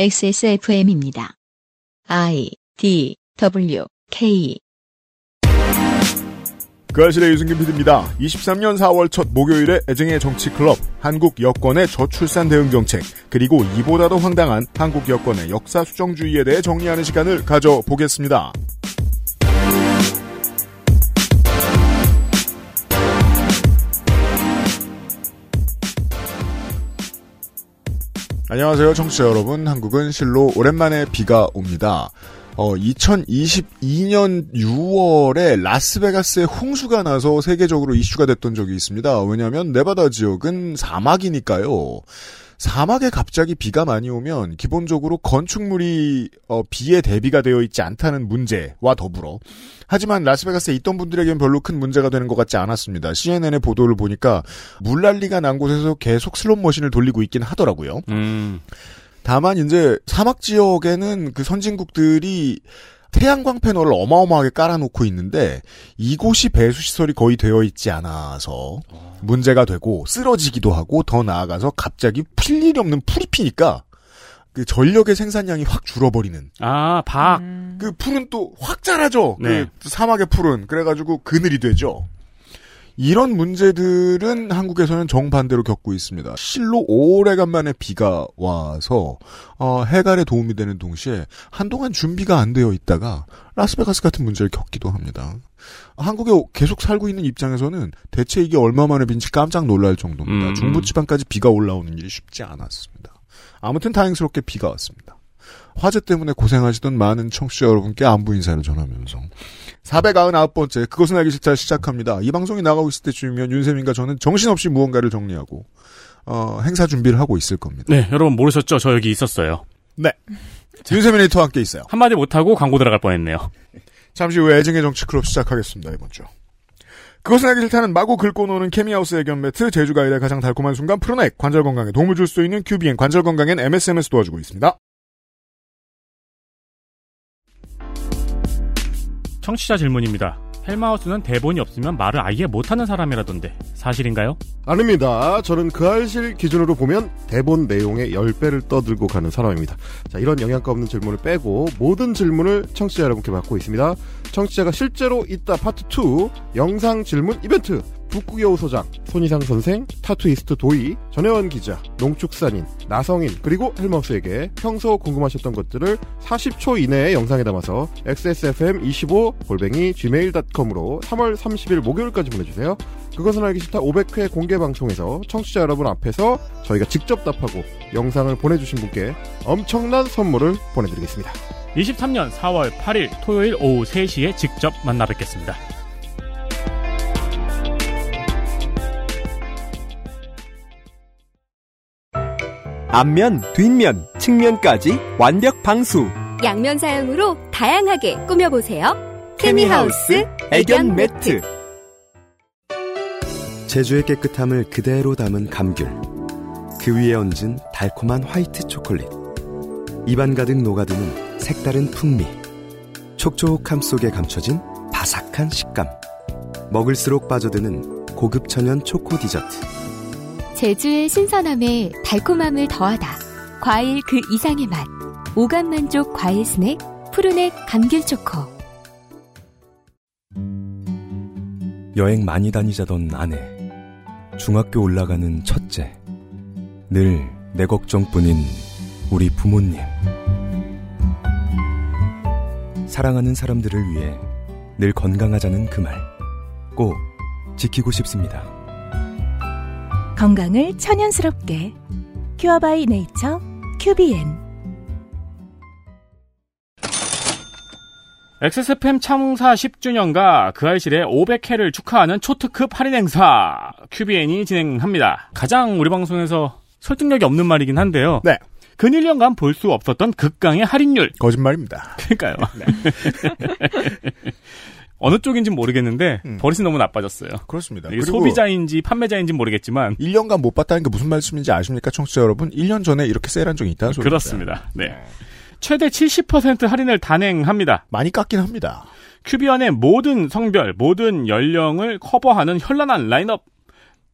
XSFM입니다. I D W K 그 아실의 유승균 PD입니다. 23년 4월 첫 목요일에 애증의 정치 클럽, 한국 여권의 저출산 대응 정책, 그리고 이보다도 황당한 한국 여권의 역사 수정주의에 대해 정리하는 시간을 가져보겠습니다. 안녕하세요, 청취자 여러분. 한국은 실로 오랜만에 비가 옵니다. 어, 2022년 6월에 라스베가스에 홍수가 나서 세계적으로 이슈가 됐던 적이 있습니다. 왜냐하면 네바다 지역은 사막이니까요. 사막에 갑자기 비가 많이 오면 기본적으로 건축물이 어, 비에 대비가 되어 있지 않다는 문제와 더불어 하지만 라스베가스에 있던 분들에겐 별로 큰 문제가 되는 것 같지 않았습니다. CNN의 보도를 보니까 물난리가 난 곳에서 계속 슬롯 머신을 돌리고 있긴 하더라고요. 음. 다만 이제 사막 지역에는 그 선진국들이 태양광 패널을 어마어마하게 깔아놓고 있는데 이곳이 배수 시설이 거의 되어 있지 않아서 문제가 되고 쓰러지기도 하고 더 나아가서 갑자기 필 일이 없는 풀이 피니까 그 전력의 생산량이 확 줄어버리는 아, 박. 그 풀은 또 확 자라죠. 네. 그 사막의 풀은 그래가지고 그늘이 되죠. 이런 문제들은 한국에서는 정반대로 겪고 있습니다. 실로 오래간만에 비가 와서 어, 해갈에 도움이 되는 동시에 한동안 준비가 안 되어 있다가 라스베가스 같은 문제를 겪기도 합니다. 한국에 계속 살고 있는 입장에서는 대체 이게 얼마만에 빈지 깜짝 놀랄 정도입니다. 음. 중부지방까지 비가 올라오는 일이 쉽지 않았습니다. 아무튼 다행스럽게 비가 왔습니다. 화재 때문에 고생하시던 많은 청취자 여러분께 안부 인사를 전하면서 499번째 그것은 알기 싫다 시작합니다. 이 방송이 나가고 있을 때쯤이면 윤세민과 저는 정신없이 무언가를 정리하고 어, 행사 준비를 하고 있을 겁니다. 네, 여러분 모르셨죠? 저 여기 있었어요. 네. 윤세민 에디터와 함께 있어요. 한마디 못하고 광고 들어갈 뻔했네요. 잠시 후에 애증의 정치 클럽 시작하겠습니다. 이번 주. 그것은 알기 싫다는 마구 긁고 노는 케미하우스 애견 매트, 제주가일의 가장 달콤한 순간 프로넥, 관절 건강에 도움을 줄 수 있는 큐비엔 관절 건강엔 MSMS 도와주고 있습니다. 청취자 질문입니다. 헬마우스는 대본이 없으면 말을 아예 못하는 사람이라던데 사실인가요? 아닙니다. 저는 그 알실 기준으로 보면 대본 내용의 10배를 떠들고 가는 사람입니다. 자, 이런 영양가 없는 질문을 빼고 모든 질문을 청취자 여러분께 받고 있습니다. 청취자가 실제로 있다 파트 2 영상 질문 이벤트 북구여우 소장, 손희상 선생, 타투이스트 도희, 전혜원 기자, 농축산인, 나성인, 그리고 헬마우스에게 평소 궁금하셨던 것들을 40초 이내에 영상에 담아서 xsfm25 골뱅이 gmail.com으로 3월 30일 목요일까지 보내주세요. 그것은 알기 싫다 500회 공개 방송에서 청취자 여러분 앞에서 저희가 직접 답하고 영상을 보내주신 분께 엄청난 선물을 보내드리겠습니다. 23년 4월 8일 토요일 오후 3시에 직접 만나 뵙겠습니다. 앞면, 뒷면, 측면까지 완벽 방수. 양면 사용으로 다양하게 꾸며보세요. 케미하우스 애견 매트. 제주의 깨끗함을 그대로 담은 감귤. 그 위에 얹은 달콤한 화이트 초콜릿. 입안 가득 녹아드는 색다른 풍미. 촉촉함 속에 감춰진 바삭한 식감. 먹을수록 빠져드는 고급 천연 초코 디저트. 제주의 신선함에 달콤함을 더하다. 과일 그 이상의 맛. 오감 만족 과일 스낵 푸르넥 감귤 초코. 여행 많이 다니자던 아내. 중학교 올라가는 첫째. 늘 내 걱정뿐인 우리 부모님. 사랑하는 사람들을 위해 늘 건강하자는 그 말. 꼭 지키고 싶습니다. 건강을 천연스럽게 큐어바이 네이처 큐비엔 XSFM 창사 10주년과 그 알실의 500회를 축하하는 초특급 할인 행사 큐비엔이 진행합니다. 가장 우리 방송에서 설득력이 없는 말이긴 한데요. 네. 근 1년간 볼 수 없었던 극강의 할인율. 거짓말입니다. 그러니까요. 어느 쪽인지 모르겠는데 음. 버릇이 너무 나빠졌어요. 그렇습니다. 소비자인지 판매자인지 모르겠지만 1년간 못 봤다는 게 무슨 말씀인지 아십니까, 청취자 여러분? 1년 전에 이렇게 세일한 적이 있다는 소리입니다. 그렇습니다. 네. 최대 70% 할인을 단행합니다. 많이 깎긴 합니다. 큐비언의 모든 성별, 모든 연령을 커버하는 현란한 라인업.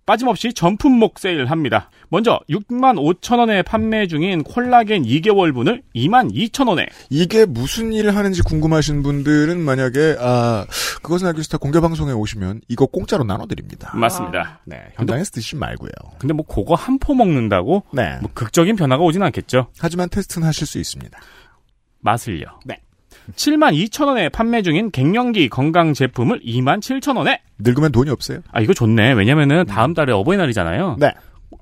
빠짐없이 전품목 세일합니다. 먼저 6만 5천 원에 판매 중인 콜라겐 2개월분을 2만 2천 원에 이게 무슨 일을 하는지 궁금하신 분들은 만약에 아 그것은 알기 싫다 공개 방송에 오시면 이거 공짜로 나눠드립니다. 맞습니다. 네, 현장에서 드시지 말고요. 근데 뭐 그거 한 포 먹는다고 네. 뭐 극적인 변화가 오진 않겠죠. 하지만 테스트는 하실 수 있습니다. 맛을요. 네. 7만 2천 원에 판매 중인 갱년기 건강 제품을 2만 7천 원에 늙으면 돈이 없어요. 아 이거 좋네. 왜냐면은 다음 달에 어버이날이잖아요. 네.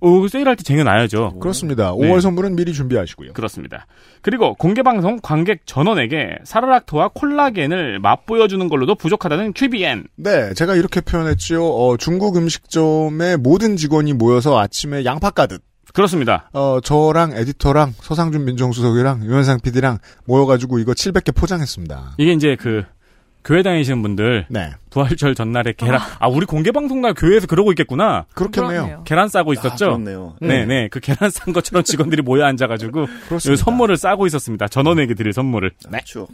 어, 세일할 때 쟁여놔야죠. 그렇습니다. 네. 5월 선물은 미리 준비하시고요. 그렇습니다. 그리고 공개방송 관객 전원에게 사르락토와 콜라겐을 맛보여주는 걸로도 부족하다는 QBN. 네, 제가 이렇게 표현했지요. 어, 중국 음식점의 모든 직원이 모여서 아침에 양파 까듯 그렇습니다. 어, 저랑 에디터랑 서상준 민정수석이랑 유현상 PD랑 모여가지고 이거 700개 포장했습니다. 이게 이제 그 교회 다니시는 분들 네. 부활절 전날에 계란 아 우리 공개 방송 날 교회에서 그러고 있겠구나. 그렇겠네요. 계란 싸고 있었죠. 아, 그렇네요. 네네 그 계란 싼 것처럼 직원들이 모여 앉아가지고 선물을 싸고 있었습니다. 전원에게 드릴 선물을. 네. 추억.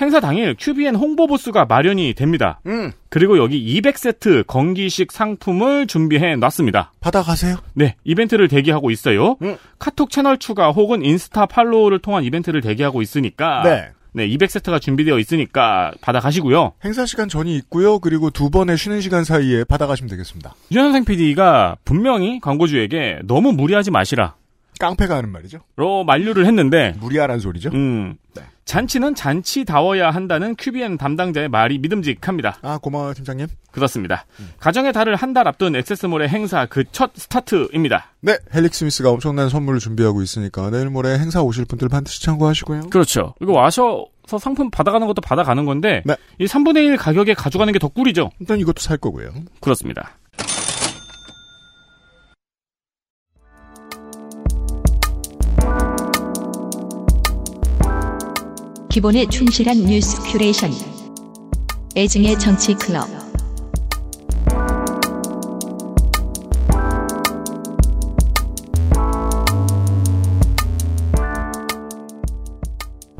행사 당일 QBN 홍보 부스가 마련이 됩니다. 음, 그리고 여기 200세트 건기식 상품을 준비해 놨습니다. 받아가세요. 네, 이벤트를 대기하고 있어요. 음. 카톡 채널 추가 혹은 인스타 팔로우를 통한 이벤트를 대기하고 있으니까 네. 네, 200세트가 준비되어 있으니까 받아가시고요. 행사 시간 전이 있고요. 그리고 두 번의 쉬는 시간 사이에 받아가시면 되겠습니다. 유현생 PD가 분명히 광고주에게 너무 무리하지 마시라. 깡패가 하는 말이죠. 로 만류를 했는데 무리하란 소리죠. 음, 네. 잔치는 잔치다워야 한다는 QBN 담당자의 말이 믿음직합니다. 아, 고마워요, 팀장님. 그렇습니다. 가정의 달을 한 달 앞둔 액세스몰의 행사 그 첫 스타트입니다. 네, 헬릭 스미스가 엄청난 선물을 준비하고 있으니까 내일 모레 행사 오실 분들 반드시 참고하시고요. 그렇죠. 이거 와셔서 상품 받아가는 것도 받아가는 건데 네. 이 3분의 1 가격에 가져가는 게 더 꿀이죠. 일단 이것도 살 거고요. 그렇습니다. 기본에 충실한 뉴스 큐레이션. 애증의 정치 클럽.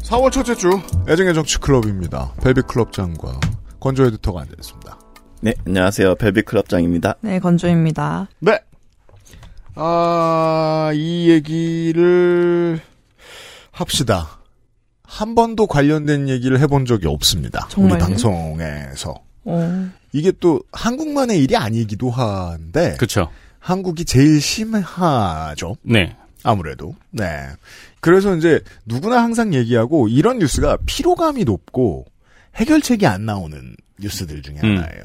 사 4월 첫째 주 애증의 정치 클럽입니다. 벨비 클럽장과 건조 에디터가 앉아있습니다. 네, 안녕하세요. 벨비 클럽장입니다. 네, 건조입니다. 네. 아, 이 얘기를 합시다. 한 번도 관련된 얘기를 해본 적이 없습니다. 정말요? 우리 방송에서. 어, 이게 또 한국만의 일이 아니기도 한데 그렇죠. 한국이 제일 심하죠. 네. 아무래도. 네. 그래서 이제 누구나 항상 얘기하고 이런 뉴스가 피로감이 높고 해결책이 안 나오는 뉴스들 중에 음. 하나예요.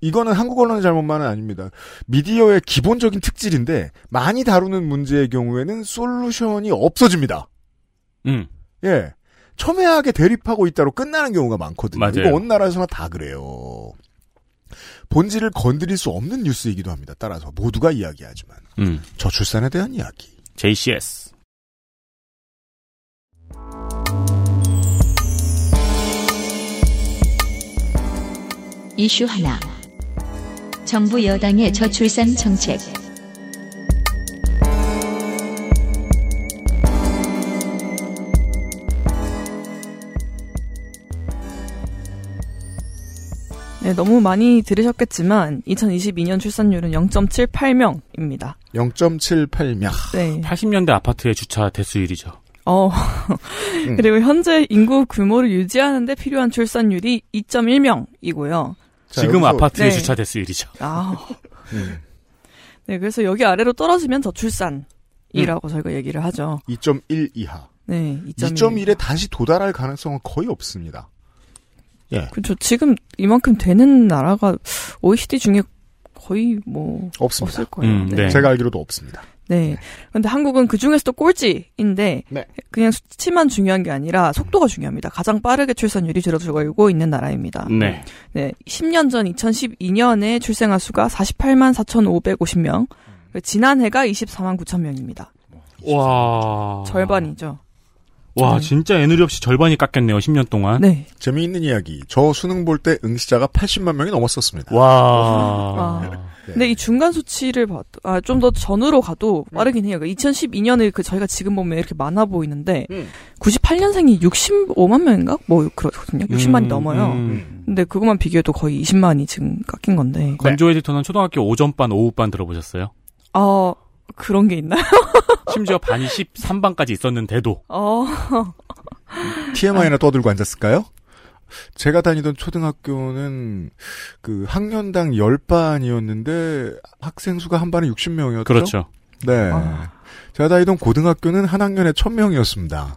이거는 한국 언론의 잘못만은 아닙니다. 미디어의 기본적인 특질인데 많이 다루는 문제의 경우에는 솔루션이 없어집니다. 음. 예. 첨예하게 대립하고 있다로 끝나는 경우가 많거든요. 맞아요. 이거 어느 나라에서나 다 그래요. 본질을 건드릴 수 없는 뉴스이기도 합니다. 따라서 모두가 이야기하지만 음. 저출산에 대한 이야기. JCS. 이슈 하나. 정부 여당의 저출산 정책. 네, 너무 많이 들으셨겠지만 2022년 출산율은 0.78명입니다. 0.78명. 네. 80년대 아파트의 주차 대수율이죠. 어. 음. 그리고 현재 인구 규모를 유지하는데 필요한 출산율이 2.1명이고요. 자, 지금 여기서- 아파트의 네. 주차 대수율이죠. 아. 음. 네, 그래서 여기 아래로 떨어지면 저출산이라고 저희가 얘기를 하죠. 2.1 이하. 네, 2.1. 2.1에 다시 도달할 가능성은 거의 없습니다. 예. 그렇죠. 지금 이만큼 되는 나라가 OECD 중에 거의 뭐 없습니다. 없을 거예요. 음, 네. 제가 알기로도 없습니다. 네. 근데 한국은 그 중에서도 꼴찌인데 네. 그냥 수치만 중요한 게 아니라 속도가 중요합니다. 가장 빠르게 출산율이 줄어들고 있는 나라입니다. 네. 네. 10년 전 2012년에 출생아 수가 48만 4,550명. 지난해가 24만 9천 명입니다. 와. 절반이죠. 와, 네. 진짜 애누리 없이 절반이 깎였네요, 10년 동안. 네. 재미있는 이야기. 저 수능 볼 때 응시자가 80만 명이 넘었었습니다. 와. 아. 근데 이 중간 수치를 봐도, 아, 좀 더 전으로 가도 빠르긴 해요. 2012년에 그 저희가 지금 보면 이렇게 많아 보이는데, 음. 98년생이 65만 명인가? 뭐, 그렇거든요. 60만이 음, 넘어요. 음. 근데 그것만 비교해도 거의 20만이 지금 깎인 건데. 건조 에디터는 초등학교 오전반, 오후반 들어보셨어요? 아, 그런 게 있나요? 심지어 반이 13반까지 있었는데도. 어, TMI나 떠들고 앉았을까요? 제가 다니던 초등학교는 그 학년당 10반이었는데 학생 수가 한 반에 60명이었죠. 그렇죠. 네. 아. 제가 다니던 고등학교는 한 학년에 1000명이었습니다.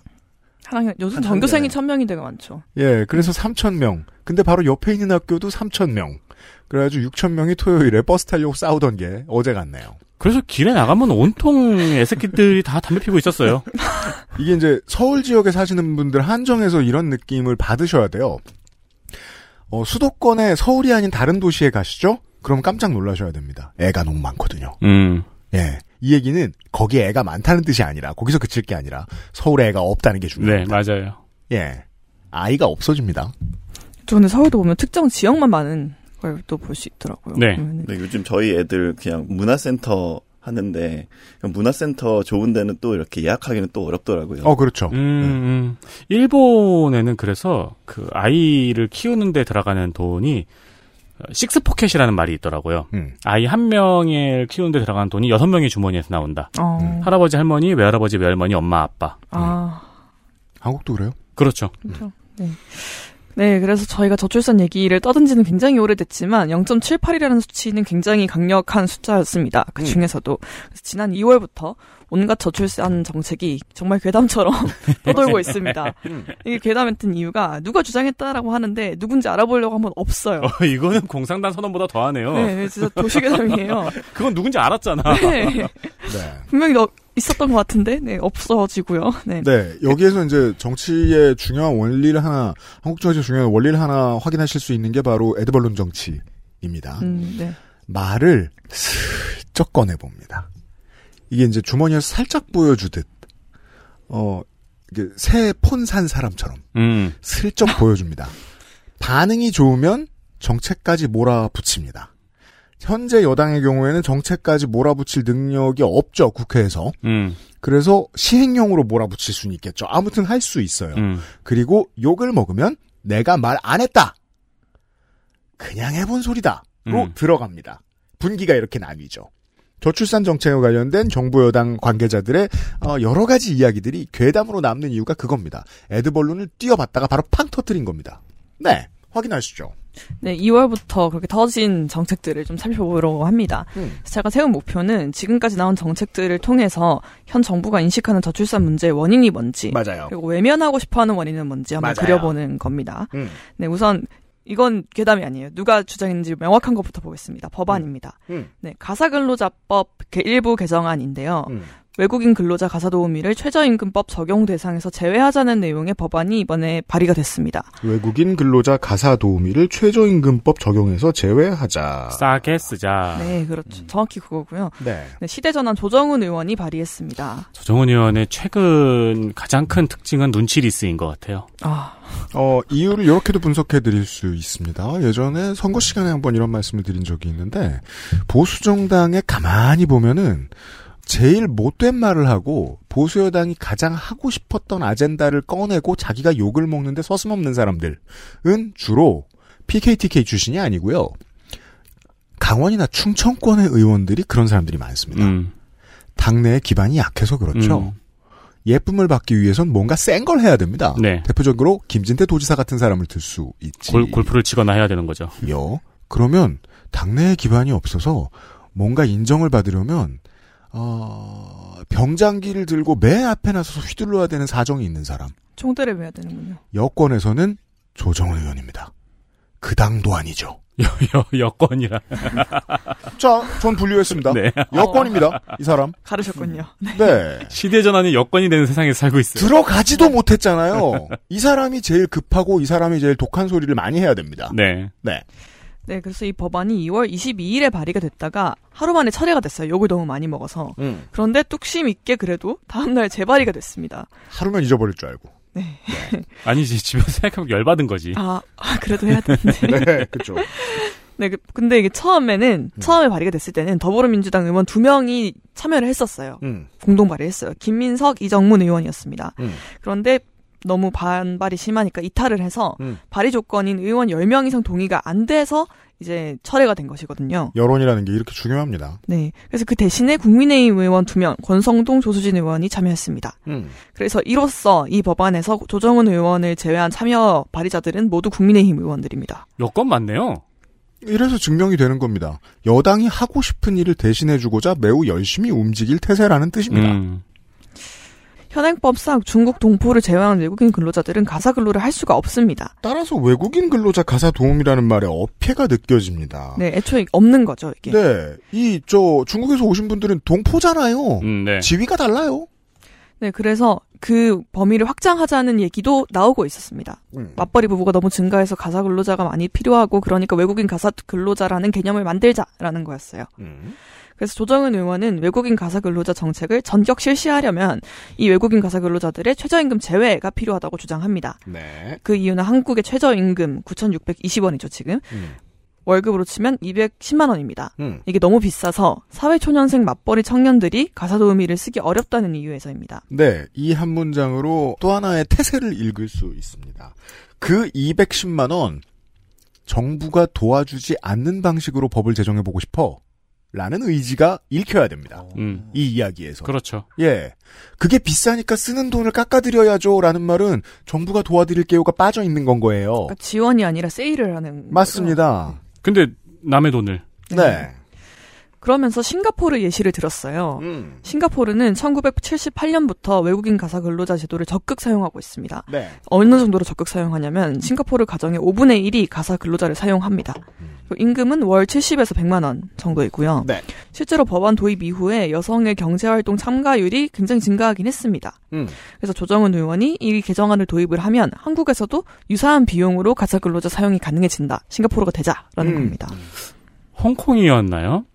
하나, 요즘 한 전교생이 학년에. 1000명이 되게 많죠. 예, 그래서 3000명. 근데 바로 옆에 있는 학교도 3000명. 그래가지고 6000명이 토요일에 버스 타려고 싸우던 게 어제 같네요. 그래서 길에 나가면 온통 애새끼들이 다 담배 피고 있었어요. 이게 이제 서울 지역에 사시는 분들 한정해서 이런 느낌을 받으셔야 돼요. 어, 수도권에 서울이 아닌 다른 도시에 가시죠? 그럼 깜짝 놀라셔야 됩니다. 애가 너무 많거든요. 음. 예. 이 얘기는 거기에 애가 많다는 뜻이 아니라 거기서 그칠 게 아니라 서울에 애가 없다는 게 네, 중요합니다. 맞아요. 예. 아이가 없어집니다. 저 근데 서울도 보면 특정 지역만 많은 걸 또 볼 수 있더라고요. 네. 네, 요즘 저희 애들 그냥 문화센터 하는데 문화센터 좋은 데는 또 이렇게 예약하기는 또 어렵더라고요. 어, 그렇죠. 음, 음. 일본에는 그래서 그 아이를 키우는 데 들어가는 돈이 식스 포켓이라는 말이 있더라고요. 음. 아이 한 명을 키우는데 들어가는 돈이 여섯 명의 주머니에서 나온다. 어, 할아버지, 할머니, 외할아버지, 외할머니, 엄마, 아빠. 아, 한국도 그래요? 그렇죠. 그렇죠. 네. 네, 그래서 저희가 저출산 얘기를 떠든 지는 굉장히 오래됐지만 0.78이라는 수치는 굉장히 강력한 숫자였습니다. 그 음. 중에서도 지난 2월부터 온갖 저출산 정책이 정말 괴담처럼 떠돌고 있습니다. 이게 괴담했던 이유가 누가 주장했다라고 하는데 누군지 알아보려고 하면 없어요. 어, 이거는 공상단 선언보다 더하네요. 네, 네, 진짜 도시괴담이에요. 그건 누군지 알았잖아. 네, 네. 분명히 너, 있었던 것 같은데, 네, 없어지고요. 네. 네, 여기에서 이제 정치의 중요한 원리를 하나, 한국 정치의 중요한 원리를 하나 확인하실 수 있는 게 바로 에드벌룬 정치입니다. 음, 네. 말을 슬쩍 꺼내 봅니다. 이게 이제 주머니에서 살짝 보여주듯, 어, 이게 새 폰 산 사람처럼 음. 슬쩍 보여줍니다. 반응이 좋으면 정책까지 몰아붙입니다. 현재 여당의 경우에는 정책까지 몰아붙일 능력이 없죠, 국회에서. 음. 그래서 시행령으로 몰아붙일 수는 있겠죠. 아무튼 할 수 있어요. 음. 그리고 욕을 먹으면 내가 말 안 했다. 그냥 해본 소리다로 음. 들어갑니다. 분기가 이렇게 나뉘죠. 저출산 정책과 관련된 정부 여당 관계자들의 어, 여러 가지 이야기들이 괴담으로 남는 이유가 그겁니다. 에드벌룬을 띄워봤다가 바로 팡 터뜨린 겁니다. 네, 확인하시죠. 네, 2월부터 그렇게 터진 정책들을 좀 살펴보려고 합니다. 음. 제가 세운 목표는 지금까지 나온 정책들을 통해서 현 정부가 인식하는 저출산 문제의 원인이 뭔지, 맞아요. 그리고 외면하고 싶어하는 원인은 뭔지 한번 맞아요. 그려보는 겁니다. 음. 네, 우선 이건 괴담이 아니에요. 누가 주장했는지 명확한 것부터 보겠습니다. 법안입니다. 음. 네, 가사근로자법 개- 일부 개정안인데요. 음. 외국인 근로자 가사도우미를 최저임금법 적용 대상에서 제외하자는 내용의 법안이 이번에 발의가 됐습니다. 외국인 근로자 가사 도우미를 최저임금법 적용에서 제외하자. 싸게 쓰자. 네, 그렇죠. 정확히 그거고요. 네. 네, 시대전환 조정훈 의원이 발의했습니다. 조정훈 의원의 최근 가장 큰 특징은 눈치 less인 것 같아요. 아, 어, 이유를 이렇게도 분석해 드릴 수 있습니다. 예전에 선거 시간에 한번 이런 말씀을 드린 적이 있는데, 보수정당에 가만히 보면은, 제일 못된 말을 하고, 보수 여당이 가장 하고 싶었던 아젠다를 꺼내고 자기가 욕을 먹는데 서슴없는 사람들은 주로 PKTK 출신이 아니고요. 강원이나 충청권의 의원들이 그런 사람들이 많습니다. 음. 당내의 기반이 약해서 그렇죠. 음. 예쁨을 받기 위해선 뭔가 센 걸 해야 됩니다. 네. 대표적으로 김진태 도지사 같은 사람을 들 수 있지. 골, 골프를 치거나 해야 되는 거죠. 요. 그러면 당내에 기반이 없어서 뭔가 인정을 받으려면 어, 병장기를 들고 맨 앞에 나서서 휘둘러야 되는 사정이 있는 사람. 총대를 매야 되는군요. 여권에서는 조정은 의원입니다. 그 당도 아니죠. 여, 여, 여권이라. 자, 전 분류했습니다. 네. 여권입니다. 이 사람. 가르셨군요. 네. 시대전환이 여권이 되는 세상에 살고 있어요. 들어가지도 못했잖아요. 이 사람이 제일 급하고 이 사람이 제일 독한 소리를 많이 해야 됩니다. 네. 네. 네, 그래서 이 법안이 2월 22일에 발의가 됐다가 하루 만에 철회가 됐어요. 욕을 너무 많이 먹어서. 음. 그런데 뚝심 있게 그래도 다음날 재발의가 됐습니다. 하루면 잊어버릴 줄 알고. 네. 아니지 집에서 생각하면 열받은 거지. 아, 아, 그래도 해야 되는데. 네, 그렇죠. 네, 그- 근데 이게 처음에는 처음에 발의가 됐을 때는 더불어민주당 의원 두 명이 참여를 했었어요. 음. 공동 발의했어요. 김민석, 이정문 의원이었습니다. 음. 그런데 너무 반발이 심하니까 이탈을 해서 음. 발의 조건인 의원 10명 이상 동의가 안 돼서 이제 철회가 된 것이거든요. 여론이라는 게 이렇게 중요합니다. 네. 그래서 그 대신에 국민의힘 의원 2명, 권성동, 조수진 의원이 참여했습니다. 음. 그래서 이로써 이 법안에서 조정은 의원을 제외한 참여 발의자들은 모두 국민의힘 의원들입니다. 여건 많네요. 이래서 증명이 되는 겁니다. 여당이 하고 싶은 일을 대신해주고자 매우 열심히 움직일 태세라는 뜻입니다. 음. 현행법상 중국 동포를 제외한 외국인 근로자들은 가사 근로를 할 수가 없습니다. 따라서 외국인 근로자 가사 도움이라는 말에 어폐가 느껴집니다. 네, 애초에 없는 거죠, 이게. 네, 이 저 중국에서 오신 분들은 동포잖아요. 음, 네. 지위가 달라요. 네, 그래서 그 범위를 확장하자는 얘기도 나오고 있었습니다. 음. 맞벌이 부부가 너무 증가해서 가사 근로자가 많이 필요하고 그러니까 외국인 가사 근로자라는 개념을 만들자라는 거였어요. 음. 그래서 조정은 의원은 외국인 가사 근로자 정책을 전격 실시하려면 이 외국인 가사 근로자들의 최저임금 제외가 필요하다고 주장합니다. 네. 그 이유는 한국의 최저임금 9,620원이죠, 지금. 음. 월급으로 치면 210만 원입니다. 음. 이게 너무 비싸서 사회초년생 맞벌이 청년들이 가사 도우미를 쓰기 어렵다는 이유에서입니다. 네, 이 한 문장으로 또 하나의 태세를 읽을 수 있습니다. 그 210만 원 정부가 도와주지 않는 방식으로 법을 제정해 보고 싶어. 라는 의지가 읽혀야 됩니다. 음. 이 이야기에서. 그렇죠. 예. 그게 비싸니까 쓰는 돈을 깎아드려야죠. 라는 말은 정부가 도와드릴게요가 빠져 있는 건 거예요. 그러니까 지원이 아니라 세일을 하는 맞습니다. 근데 남의 돈을 네. 그러면서 싱가포르 예시를 들었어요. 음. 싱가포르는 1978년부터 외국인 가사 근로자 제도를 적극 사용하고 있습니다. 네. 어느 정도로 적극 사용하냐면 싱가포르 가정의 5분의 1이 가사 근로자를 사용합니다. 그리고 임금은 월 70에서 100만 원 정도이고요. 네. 실제로 법안 도입 이후에 여성의 경제활동 참가율이 굉장히 증가하긴 했습니다. 음. 그래서 조정은 의원이 이 개정안을 도입을 하면 한국에서도 유사한 비용으로 가사 근로자 사용이 가능해진다. 싱가포르가 되자라는 음. 겁니다. 홍콩이었나요?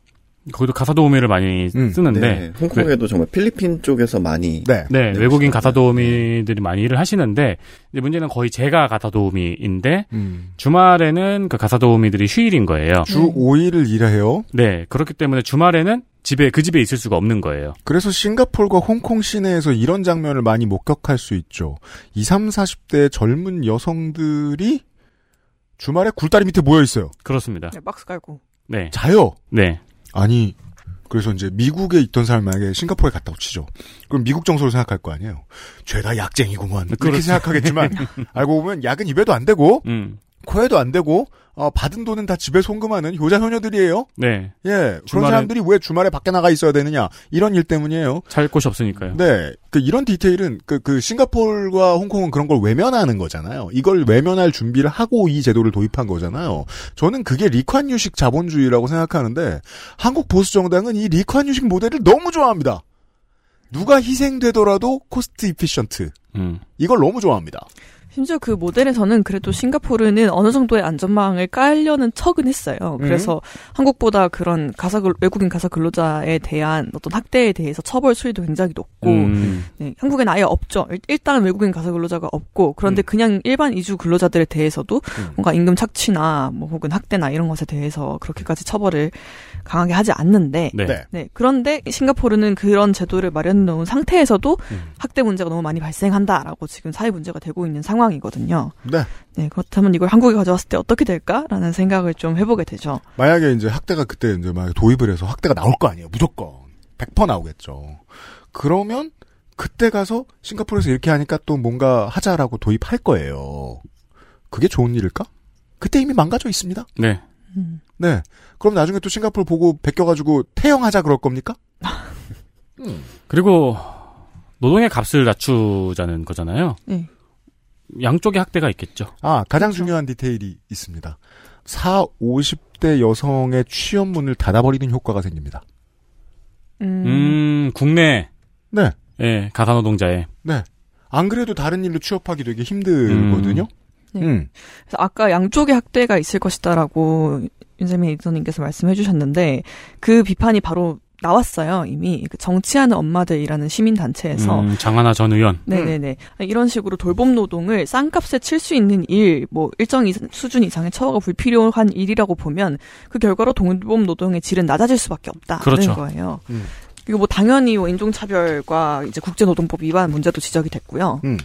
거기도 가사 도우미를 많이 음, 쓰는데 네, 홍콩에도 정말 필리핀 쪽에서 많이 네. 네, 네, 외국인. 가사 도우미들이 많이 일을 하시는데 이제 문제는 거의 제가 가사 도우미인데 음. 주말에는 그 가사 도우미들이 휴일인 거예요. 주 5일을 일해요. 네, 그렇기 때문에 주말에는 집에 그 집에 있을 수가 없는 거예요. 그래서 싱가폴과 홍콩 시내에서 이런 장면을 많이 목격할 수 있죠. 20, 40대 젊은 여성들이 주말에 굴다리 밑에 모여 있어요. 그렇습니다. 네, 박스 깔고. 네, 자요. 네, 아니 그래서 이제 미국에 있던 사람이 만약에 싱가포르에 갔다고 치죠. 그럼 미국 정서로 생각할 거 아니에요. 죄다 약쟁이구먼. 이렇게 그렇죠. 생각하겠지만 알고 보면 약은 입에도 안 대고 음, 코에도 안 대고 어, 받은 돈은 다 집에 송금하는 효자 효녀들이에요. 네, 예, 그런 사람들이 왜 주말에 밖에 나가 있어야 되느냐 이런 일 때문이에요. 살 곳이 없으니까요. 네, 그 이런 디테일은 그, 그 싱가폴과 홍콩은 그런 걸 외면하는 거잖아요. 이걸 외면할 준비를 하고 이 제도를 도입한 거잖아요. 저는 그게 리콴유식 자본주의라고 생각하는데 한국 보수 정당은 이 리콴유식 모델을 너무 좋아합니다. 누가 희생되더라도 cost efficient 음, 이걸 너무 좋아합니다. 심지어 그 모델에서는 그래도 싱가포르는 어느 정도의 안전망을 깔려는 척은 했어요. 그래서 한국보다 그런 가사 근- 외국인 가사 근로자에 대한 어떤 학대에 대해서 처벌 수위도 굉장히 높고 음, 네, 한국엔 아예 없죠. 일- 일단 외국인 가사 근로자가 없고 그런데 음. 그냥 일반 이주 근로자들에 대해서도 음. 뭔가 임금 착취나 뭐 혹은 학대나 이런 것에 대해서 그렇게까지 처벌을 강하게 하지 않는데 네, 네. 네, 그런데 싱가포르는 그런 제도를 마련해 놓은 상태에서도 음. 학대 문제가 너무 많이 발생한다라고 지금 사회 문제가 되고 있는 상황이거든요. 네. 네, 그렇다면 이걸 한국에 가져왔을 때 어떻게 될까라는 생각을 좀 해보게 되죠. 만약에 이제 학대가 그때 이제 막 도입을 해서 학대가 나올 거 아니에요. 무조건 100% 나오겠죠. 그러면 그때 가서 싱가포르에서 이렇게 하니까 또 뭔가 하자라고 도입할 거예요. 그게 좋은 일일까? 그때 이미 망가져 있습니다. 네. 음. 네. 그럼 나중에 또 싱가포르 보고 베껴가지고 태영하자 그럴 겁니까? 음. 그리고 노동의 값을 낮추자는 거잖아요. 네. 양쪽의 학대가 있겠죠. 아, 가장 그렇죠. 중요한 디테일이 있습니다. 4, 50대 여성의 취업문을 닫아버리는 효과가 생깁니다. 음, 음, 국내 네. 예, 가사 노동자의 네. 안 그래도 다른 일로 취업하기 되게 힘들거든요. 네. 음. 그래서 아까 양쪽의 학대가 있을 것이다라고 윤세민 에디터님께서 말씀해 주셨는데 그 비판이 바로 나왔어요. 이미 그 정치하는 엄마들이라는 시민 단체에서 음, 장하나 전 의원. 네네네. 이런 식으로 돌봄 노동을 싼값에 칠 수 있는 일, 뭐 일정 이상- 수준 이상의 처우가 불필요한 일이라고 보면 그 결과로 돌봄 노동의 질은 낮아질 수밖에 없다는 그렇죠. 거예요. 음. 그리고 뭐 당연히 뭐 인종차별과 이제 국제노동법 위반 문제도 지적이 됐고요. 음.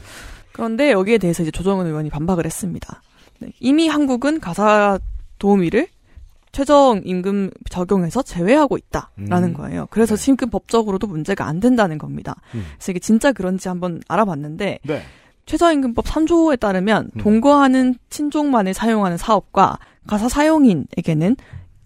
그런데 여기에 대해서 이제 조정은 의원이 반박을 했습니다. 네, 이미 한국은 가사 도우미를 최저 임금 적용해서 제외하고 있다라는 음. 거예요. 그래서 지금 법적으로도 문제가 안 된다는 겁니다. 음. 그래서 이게 진짜 그런지 한번 알아봤는데 네. 최저임금법 3조에 따르면 음. 동거하는 친족만을 사용하는 사업과 가사 사용인에게는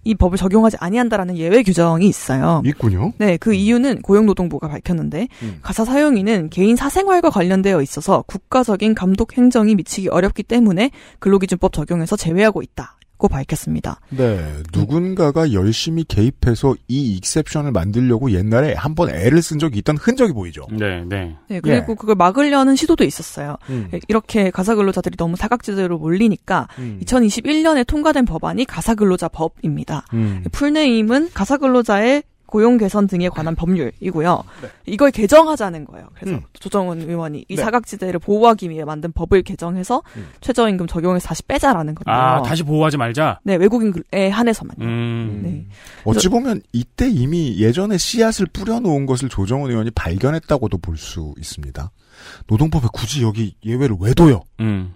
이 법을 적용하지 아니한다라는 예외 규정이 있어요. 있군요. 네, 그 이유는 고용노동부가 밝혔는데 음. 가사 사용인은 개인 사생활과 관련되어 있어서 국가적인 감독 행정이 미치기 어렵기 때문에 근로기준법 적용에서 제외하고 있다 고 밝혔습니다. 네, 누군가가 열심히 개입해서 이 익셉션을 만들려고 옛날에 한번 애를 쓴 적이 있던 흔적이 보이죠. 네, 네. 네, 그리고 그걸 막으려는 시도도 있었어요. 음. 네, 이렇게 가사 근로자들이 너무 사각지대로 몰리니까 음. 2021년에 통과된 법안이 가사 근로자 법입니다. 음. 풀네임은 가사 근로자의 고용 개선 등에 관한 법률이고요. 네. 이걸 개정하자는 거예요. 그래서 음. 조정은 의원이 이 네. 사각지대를 보호하기 위해 만든 법을 개정해서 음. 최저임금 적용해서 다시 빼자라는 건데요. 아, 다시 보호하지 말자. 네, 외국인에 한해서만요. 음. 네. 어찌 보면 이때 이미 예전에 씨앗을 뿌려놓은 것을 조정훈 의원이 발견했다고도 볼 수 있습니다. 노동법에 굳이 여기 예외를 왜 둬요? 음.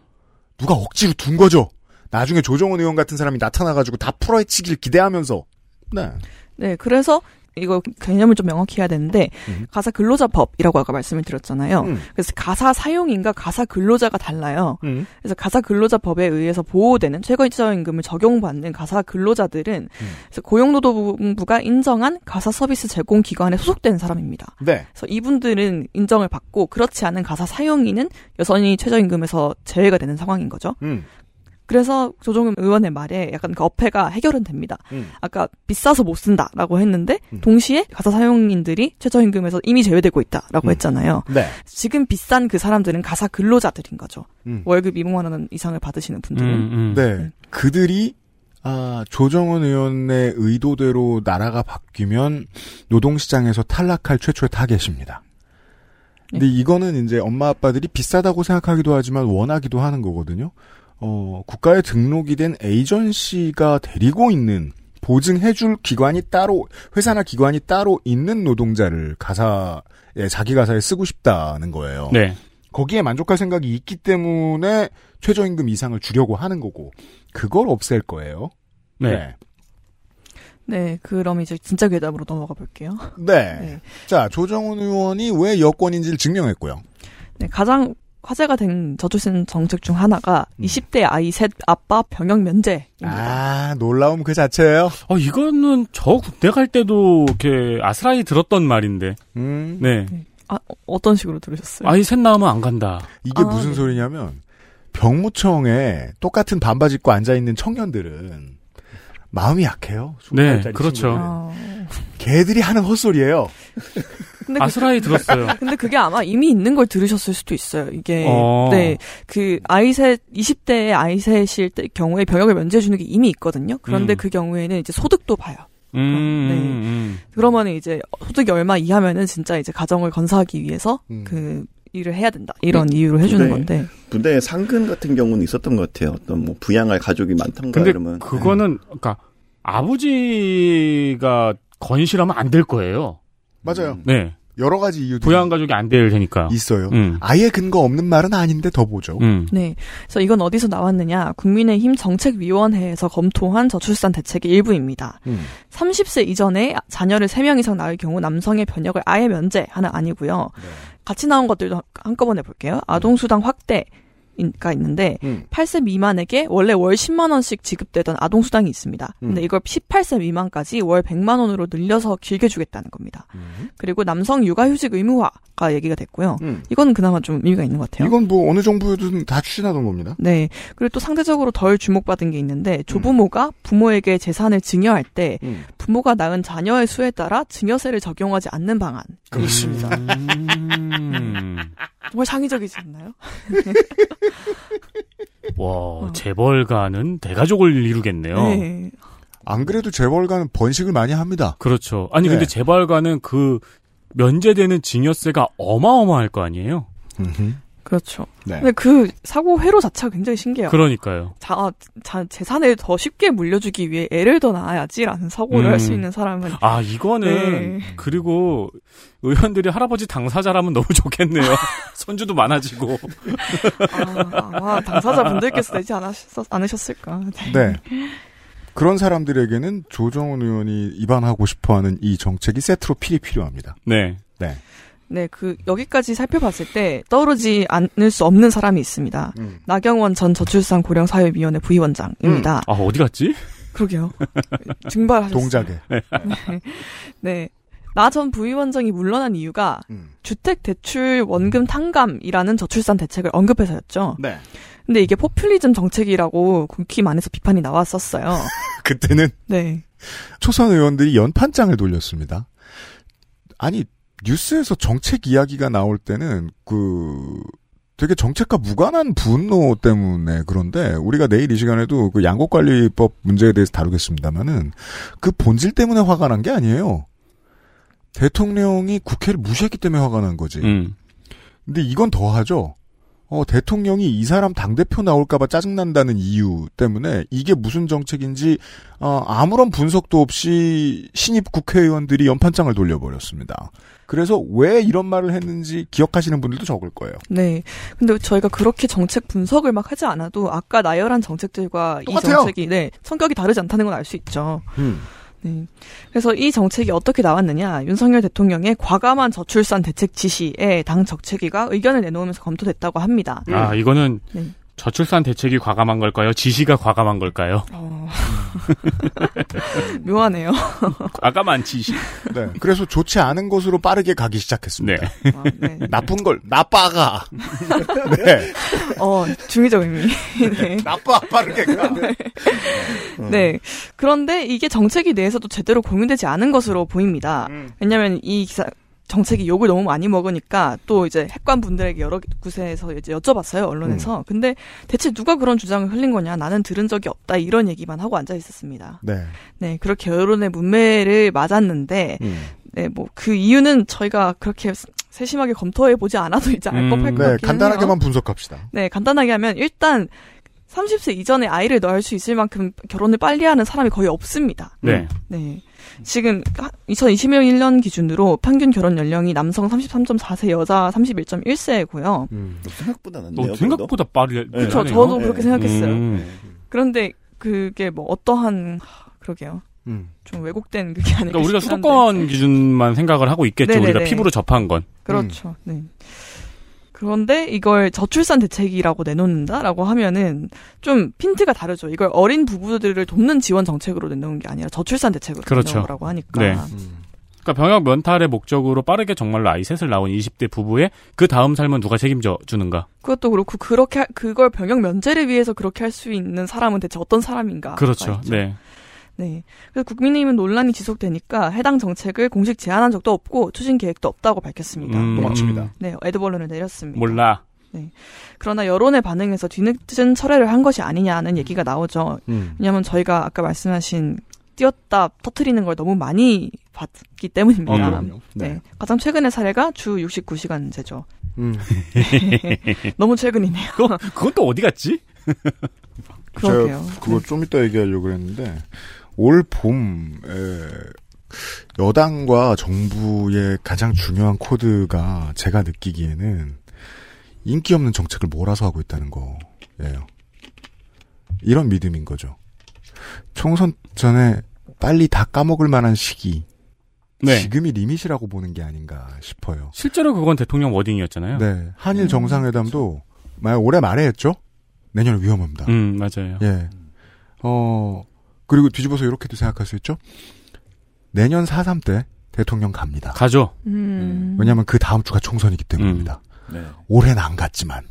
누가 억지로 둔 거죠? 나중에 조정훈 의원 같은 사람이 나타나가지고 다 풀어헤치길 기대하면서. 네. 네, 그래서 이거 개념을 좀 명확히 해야 되는데 음. 가사 근로자법이라고 아까 말씀을 드렸잖아요. 음. 그래서 가사 사용인과 가사 근로자가 달라요. 음. 그래서 가사 근로자법에 의해서 보호되는 최저임금을 적용받는 가사 근로자들은 음. 그래서 고용노동부가 인정한 가사 서비스 제공 기관에 소속된 사람입니다. 네. 그래서 이분들은 인정을 받고 그렇지 않은 가사 사용인은 여전히 최저임금에서 제외가 되는 상황인 거죠. 음. 그래서 조정은 의원의 말에 약간 그 어폐가 해결은 됩니다. 음. 아까 비싸서 못 쓴다라고 했는데 음. 동시에 가사 사용인들이 최저임금에서 이미 제외되고 있다라고 음. 했잖아요. 네. 지금 비싼 그 사람들은 가사 근로자들인 거죠. 음. 월급 200만 원 이상을 받으시는 분들은. 음, 음. 네. 그들이 아, 조정은 의원의 의도대로 나라가 바뀌면 노동시장에서 탈락할 최초의 타겟입니다. 근데 이거는 이제 엄마 아빠들이 비싸다고 생각하기도 하지만 원하기도 하는 거거든요. 어, 국가에 등록이 된 에이전시가 데리고 있는 보증해줄 기관이 따로 회사나 기관이 따로 있는 노동자를 가사에 자기 가사에 쓰고 싶다는 거예요. 네. 거기에 만족할 생각이 있기 때문에 최저임금 이상을 주려고 하는 거고 그걸 없앨 거예요. 네. 네, 그럼 이제 진짜 괴담으로 넘어가 볼게요. 네. 네. 자 조정훈 의원이 왜 여권인지를 증명했고요. 네, 가장 화제가 된 저출산 정책 중 하나가 음. 20대 아이 셋 아빠 병역 면제입니다. 아 놀라움 그 자체예요. 어, 이거는 저 군대 갈 때도 이렇게 아스라이 들었던 말인데. 음. 네. 아, 어- 어떤 식으로 들으셨어요? 아이 셋 나오면 안 간다. 이게 아, 무슨 네. 소리냐면 병무청에 똑같은 반바지 입고 앉아 있는 청년들은 마음이 약해요. 네, 20살짜리 그렇죠. 어. 걔들이 하는 헛소리예요. 근데 그- 아스라이 들었어요. 근데 그게 아마 이미 있는 걸 들으셨을 수도 있어요. 이게 어. 네그 아이셋 20대의 아이셋일 때 경우에 병역을 면제해 주는 게 이미 있거든요. 그런데 음. 그 경우에는 이제 소득도 봐요. 음, 네. 음, 그러면 이제 소득이 얼마 이하면은 진짜 이제 가정을 건사하기 위해서 음. 그 일을 해야 된다 이런 이유로 해주는 네. 건데 부대 상근 같은 경우는 있었던 것 같아요. 어떤 뭐 부양할 가족이 많던가 근데 이러면 그거는 그러니까 아버지가 건실하면 안 될 거예요. 맞아요. 네. 여러 가지 이유들이 부양 가족이 안 될 테니까. 있어요. 음. 아예 근거 없는 말은 아닌데 더 보죠. 음. 네. 그래서 이건 어디서 나왔느냐? 국민의힘 정책위원회에서 검토한 저출산 대책의 일부입니다. 음. 30세 이전에 자녀를 3명 이상 낳을 경우 남성의 변역을 아예 면제하는 아니고요. 네. 같이 나온 것들도 한꺼번에 볼게요. 아동수당 확대. 가 있는데 음. 8세 미만에게 원래 월 10만 원씩 지급되던 아동 수당이 있습니다. 근데 음. 이걸 18세 미만까지 월 100만 원으로 늘려서 길게 주겠다는 겁니다. 음. 그리고 남성 육아휴직 의무화가 얘기가 됐고요. 음. 이건 그나마 좀 의미가 있는 것 같아요. 이건 뭐 어느 정부든 다 추진하던 겁니다. 네. 그리고 또 상대적으로 덜 주목받은 게 음. 있는데 조부모가 부모에게 재산을 증여할 때 음. 부모가 낳은 자녀의 수에 따라 증여세를 적용하지 않는 방안. 그렇습니다. 음. 정말 창의적이지 않나요? 와, 재벌가는 대가족을 이루겠네요. 네. 안 그래도 재벌가는 번식을 많이 합니다. 그렇죠. 아니 네. 근데 재벌가는 그 면제되는 증여세가 어마어마할 거 아니에요. 그렇죠. 네. 근데 그 사고 회로 자체가 굉장히 신기해요. 그러니까요. 자, 자, 재산을 더 쉽게 물려주기 위해 애를 더 낳아야지라는 사고를 음. 할수 있는 사람은 아 이거는 네. 그리고 의원들이 할아버지 당사자라면 너무 좋겠네요. 손주도 많아지고. 아, 아마 당사자분들께서 내지 않으셨, 않으셨을까. 네. 네. 그런 사람들에게는 조정훈 의원이 입안하고 싶어하는 이 정책이 세트로 필히 필요합니다. 네. 네. 네, 그 여기까지 살펴봤을 때 떠오르지 않을 수 없는 사람이 있습니다. 음. 나경원 전 저출산 고령사회위원회 부위원장입니다. 아 어디 갔지? 그러게요. 증발하셨어요. 동작에. 네. 나 전 부위원장이 물러난 이유가 음. 주택 대출 원금 탕감이라는 저출산 대책을 언급해서였죠. 네. 근데 이게 포퓰리즘 정책이라고 국힘 안에서 비판이 나왔었어요. 그때는 네. 초선 의원들이 연판장을 돌렸습니다. 아니 뉴스에서 정책 이야기가 나올 때는 그 되게 정책과 무관한 분노 때문에 그런데 우리가 내일 이 시간에도 그 양곡관리법 문제에 대해서 다루겠습니다만은 그 본질 때문에 화가 난 게 아니에요. 대통령이 국회를 무시했기 때문에 화가 난 거지. 음. 근데 이건 더하죠. 어, 대통령이 이 사람 당대표 나올까봐 짜증난다는 이유 때문에 이게 무슨 정책인지, 어, 아무런 분석도 없이 신입 국회의원들이 연판장을 돌려버렸습니다. 그래서 왜 이런 말을 했는지 기억하시는 분들도 적을 거예요. 네. 근데 저희가 그렇게 정책 분석을 막 하지 않아도 아까 나열한 정책들과 이 똑같아요. 정책이 네, 성격이 다르지 않다는 건 알 수 있죠. 네. 그래서 이 정책이 어떻게 나왔느냐. 윤석열 대통령의 과감한 저출산 대책 지시에 당 정책위가 의견을 내놓으면서 검토됐다고 합니다. 아 이거는 네. 저출산 대책이 과감한 걸까요? 지시가 과감한 걸까요? 어... 묘하네요. 과감한 지시. 네. 그래서 좋지 않은 것으로 빠르게 가기 시작했습니다. 네. 아, 네. 나쁜 걸, 나빠가. 네. 어, 중의적 의미. 네. 나빠, 빠르게 가. 네. 그런데 이게 정책에 대해서도 제대로 공유되지 않은 것으로 보입니다. 왜냐하면 이 기사 정책이 욕을 너무 많이 먹으니까 또 이제 핵관 분들에게 여러 곳에서 이제 여쭤봤어요 언론에서. 근데 대체 누가 그런 주장을 흘린 거냐? 나는 들은 적이 없다 이런 얘기만 하고 앉아 있었습니다. 네. 네, 그렇게 여론의 문매를 맞았는데, 음. 네, 뭐 그 이유는 저희가 그렇게 세심하게 검토해 보지 않아도 이제 알 음, 법할 것 네, 같긴 간단하게만 해요. 분석합시다. 네, 간단하게 하면 일단 30세 이전에 아이를 낳을 수 있을 만큼 결혼을 빨리 하는 사람이 거의 없습니다. 네. 네. 지금 2021년 기준으로 평균 결혼 연령이 남성 33.4세, 여자 31.1세고요. 생각보다 어, 낫네요. 생각보다 빠르. 그렇죠. 빠르네요. 저도 네. 그렇게 생각했어요. 음. 그런데 그게 뭐 어떠한 하, 그러게요. 음. 좀 왜곡된 그게 아닐까 그러니까 우리가 한데. 수도권 기준만 생각을 하고 있겠죠. 네네네. 우리가 피부로 접한 건. 그렇죠. 네. 그런데 이걸 저출산 대책이라고 내놓는다라고 하면은 좀 핀트가 다르죠. 이걸 어린 부부들을 돕는 지원 정책으로 내놓은 게 아니라 저출산 대책으로 그렇죠. 내놓은 거라고 하니까. 네. 그러니까 병역 면탈의 목적으로 빠르게 정말로 아이 셋을 낳은 20대 부부의 그 다음 삶은 누가 책임져 주는가? 그것도 그렇고 그렇게 하- 그걸 병역 면제를 위해서 그렇게 할 수 있는 사람은 대체 어떤 사람인가? 그렇죠. 네. 네. 그래서 국민의힘은 논란이 지속되니까 해당 정책을 공식 제안한 적도 없고 추진 계획도 없다고 밝혔습니다. 음, 또 맞춥니다. 네, 에드벌룬을 내렸습니다. 몰라. 그러나 여론의 반응에서 뒤늦은 철회를 한 것이 아니냐는 얘기가 나오죠. 음. 왜냐하면 저희가 아까 말씀하신 띄었다 터트리는 걸 너무 많이 봤기 때문입니다. 어, 그럼요. 네. 네. 가장 최근의 사례가 주 69시간제죠. 음. 너무 최근이네요. 그거, 그건 또 어디 갔지? 그러게요. 제가 그거 좀 이따 얘기하려고 했는데 올 봄에 여당과 정부의 가장 중요한 코드가 제가 느끼기에는 인기 없는 정책을 몰아서 하고 있다는 거예요. 이런 믿음인 거죠. 총선 전에 빨리 다 까먹을 만한 시기. 네. 지금이 리밋이라고 보는 게 아닌가 싶어요. 실제로 그건 대통령 워딩이었잖아요. 네. 한일 정상회담도 만약 올해 말에 했죠? 내년에 위험합니다. 음, 맞아요. 예. 어, 그리고 뒤집어서 이렇게도 생각할 수 있죠? 내년 4.3 때 대통령 갑니다. 가죠. 음. 왜냐하면 그 다음 주가 총선이기 때문입니다. 네. 올해는 안 갔지만.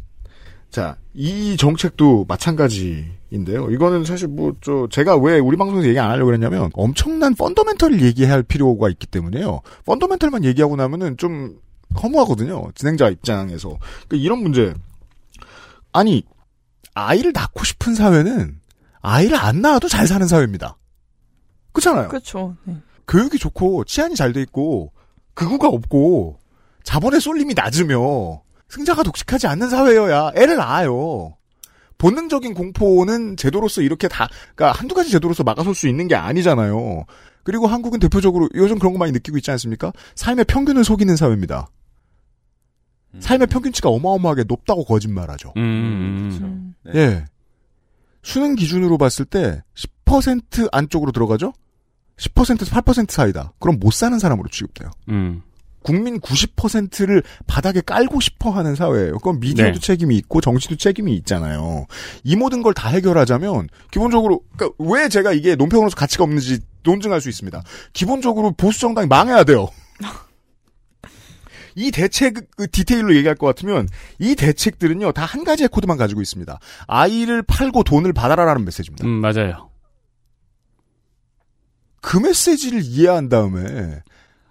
자, 이 정책도 마찬가지인데요. 이거는 사실 뭐, 저, 제가 왜 우리 방송에서 얘기 안 하려고 했냐면, 엄청난 펀더멘털을 얘기할 필요가 있기 때문에요. 펀더멘털만 얘기하고 나면은 좀 허무하거든요. 진행자 입장에서. 그러니까 이런 문제. 아니, 아이를 낳고 싶은 사회는 아이를 안 낳아도 잘 사는 사회입니다. 그렇잖아요. 그렇죠. 네. 교육이 좋고 치안이 잘 돼 있고 극우가 없고 자본의 쏠림이 낮으며 승자가 독식하지 않는 사회여야 애를 낳아요. 본능적인 공포는 제도로서 이렇게 다, 그러니까 한두 가지 제도로서 막아설 수 있는 게 아니잖아요. 그리고 한국은 대표적으로 요즘 그런 거 많이 느끼고 있지 않습니까? 삶의 평균을 속이는 사회입니다. 삶의 평균치가 어마어마하게 높다고 거짓말하죠. 음, 음. 네. 예. 수능 기준으로 봤을 때 10% 안쪽으로 들어가죠? 10%에서 8% 사이다. 그럼 못 사는 사람으로 취급돼요. 음. 국민 90%를 바닥에 깔고 싶어 하는 사회예요. 그건 미디어도 네. 책임이 있고 정치도 책임이 있잖아요. 이 모든 걸 다 해결하자면 기본적으로 그러니까 왜 제가 이게 논평으로서 가치가 없는지 논증할 수 있습니다. 기본적으로 보수 정당이 망해야 돼요. 이 대책 그 디테일로 얘기할 것 같으면 이 대책들은요 다 한 가지의 코드만 가지고 있습니다. 아이를 팔고 돈을 받아라라는 메시지입니다. 음, 맞아요. 그 메시지를 이해한 다음에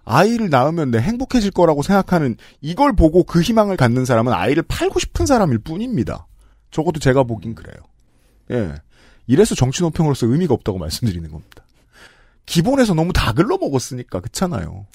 아이를 낳으면 내 행복해질 거라고 생각하는 이걸 보고 그 희망을 갖는 사람은 아이를 팔고 싶은 사람일 뿐입니다. 적어도 제가 보긴 그래요. 예. 이래서 정치 논평으로서 의미가 없다고 말씀드리는 겁니다. 기본에서 너무 다 글러 먹었으니까 그렇잖아요.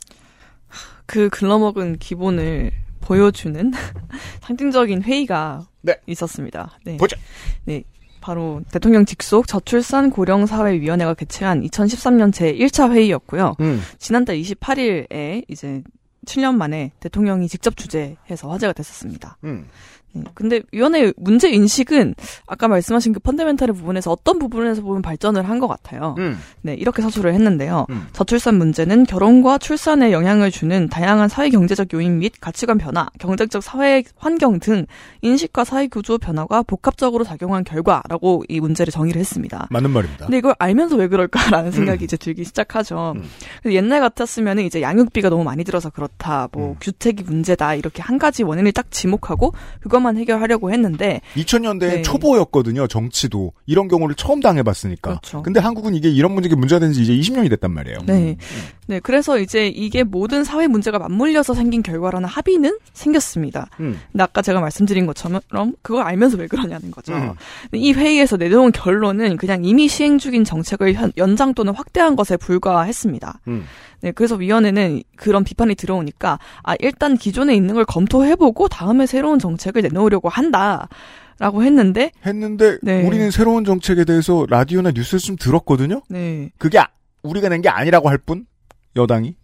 그 글러먹은 기본을 보여주는 상징적인 회의가 네. 있었습니다. 네. 보자. 네. 바로 대통령 직속 저출산 고령사회위원회가 개최한 2013년 제1차 회의였고요. 음. 지난달 28일에 이제 7년 만에 대통령이 직접 주재해서 화제가 됐었습니다. 음. 네, 근데 위원회 문제 인식은 아까 말씀하신 그 펀더멘탈의 부분에서 어떤 부분에서 보면 발전을 한 것 같아요. 음. 네, 이렇게 서술을 했는데요. 음. 저출산 문제는 결혼과 출산에 영향을 주는 다양한 사회 경제적 요인 및 가치관 변화, 경제적 사회 환경 등 인식과 사회 구조 변화가 복합적으로 작용한 결과라고 이 문제를 정의를 했습니다. 맞는 말입니다. 근데 이걸 알면서 왜 그럴까라는 생각이 이제 들기 시작하죠. 음. 옛날 같았으면 이제 양육비가 너무 많이 들어서 그렇다, 뭐 음. 규택이 문제다 이렇게 한 가지 원인을 딱 지목하고 그것 만 해결하려고 했는데 2000년대 네. 초보였거든요. 정치도 이런 경우를 처음 당해봤으니까. 그렇죠. 근데 한국은 이게 이런 문제가 문제가 된 지 이제 20년이 됐단 말이에요. 네. 네, 그래서 이제 이게 모든 사회 문제가 맞물려서 생긴 결과라는 합의는 생겼습니다. 음. 근데 아까 제가 말씀드린 것처럼 그걸 알면서 왜 그러냐는 거죠. 음. 이 회의에서 내놓은 결론은 그냥 이미 시행 중인 정책을 현- 연장 또는 확대한 것에 불과했습니다. 음. 네, 그래서 위원회는 그런 비판이 들어오니까 아 일단 기존에 있는 걸 검토해보고 다음에 새로운 정책을 내놓으려고 한다 라고 했는데 했는데 네. 우리는 새로운 정책에 대해서 라디오나 뉴스에서 좀 들었거든요. 네. 그게 아- 우리가 낸 게 아니라고 할 뿐 여당이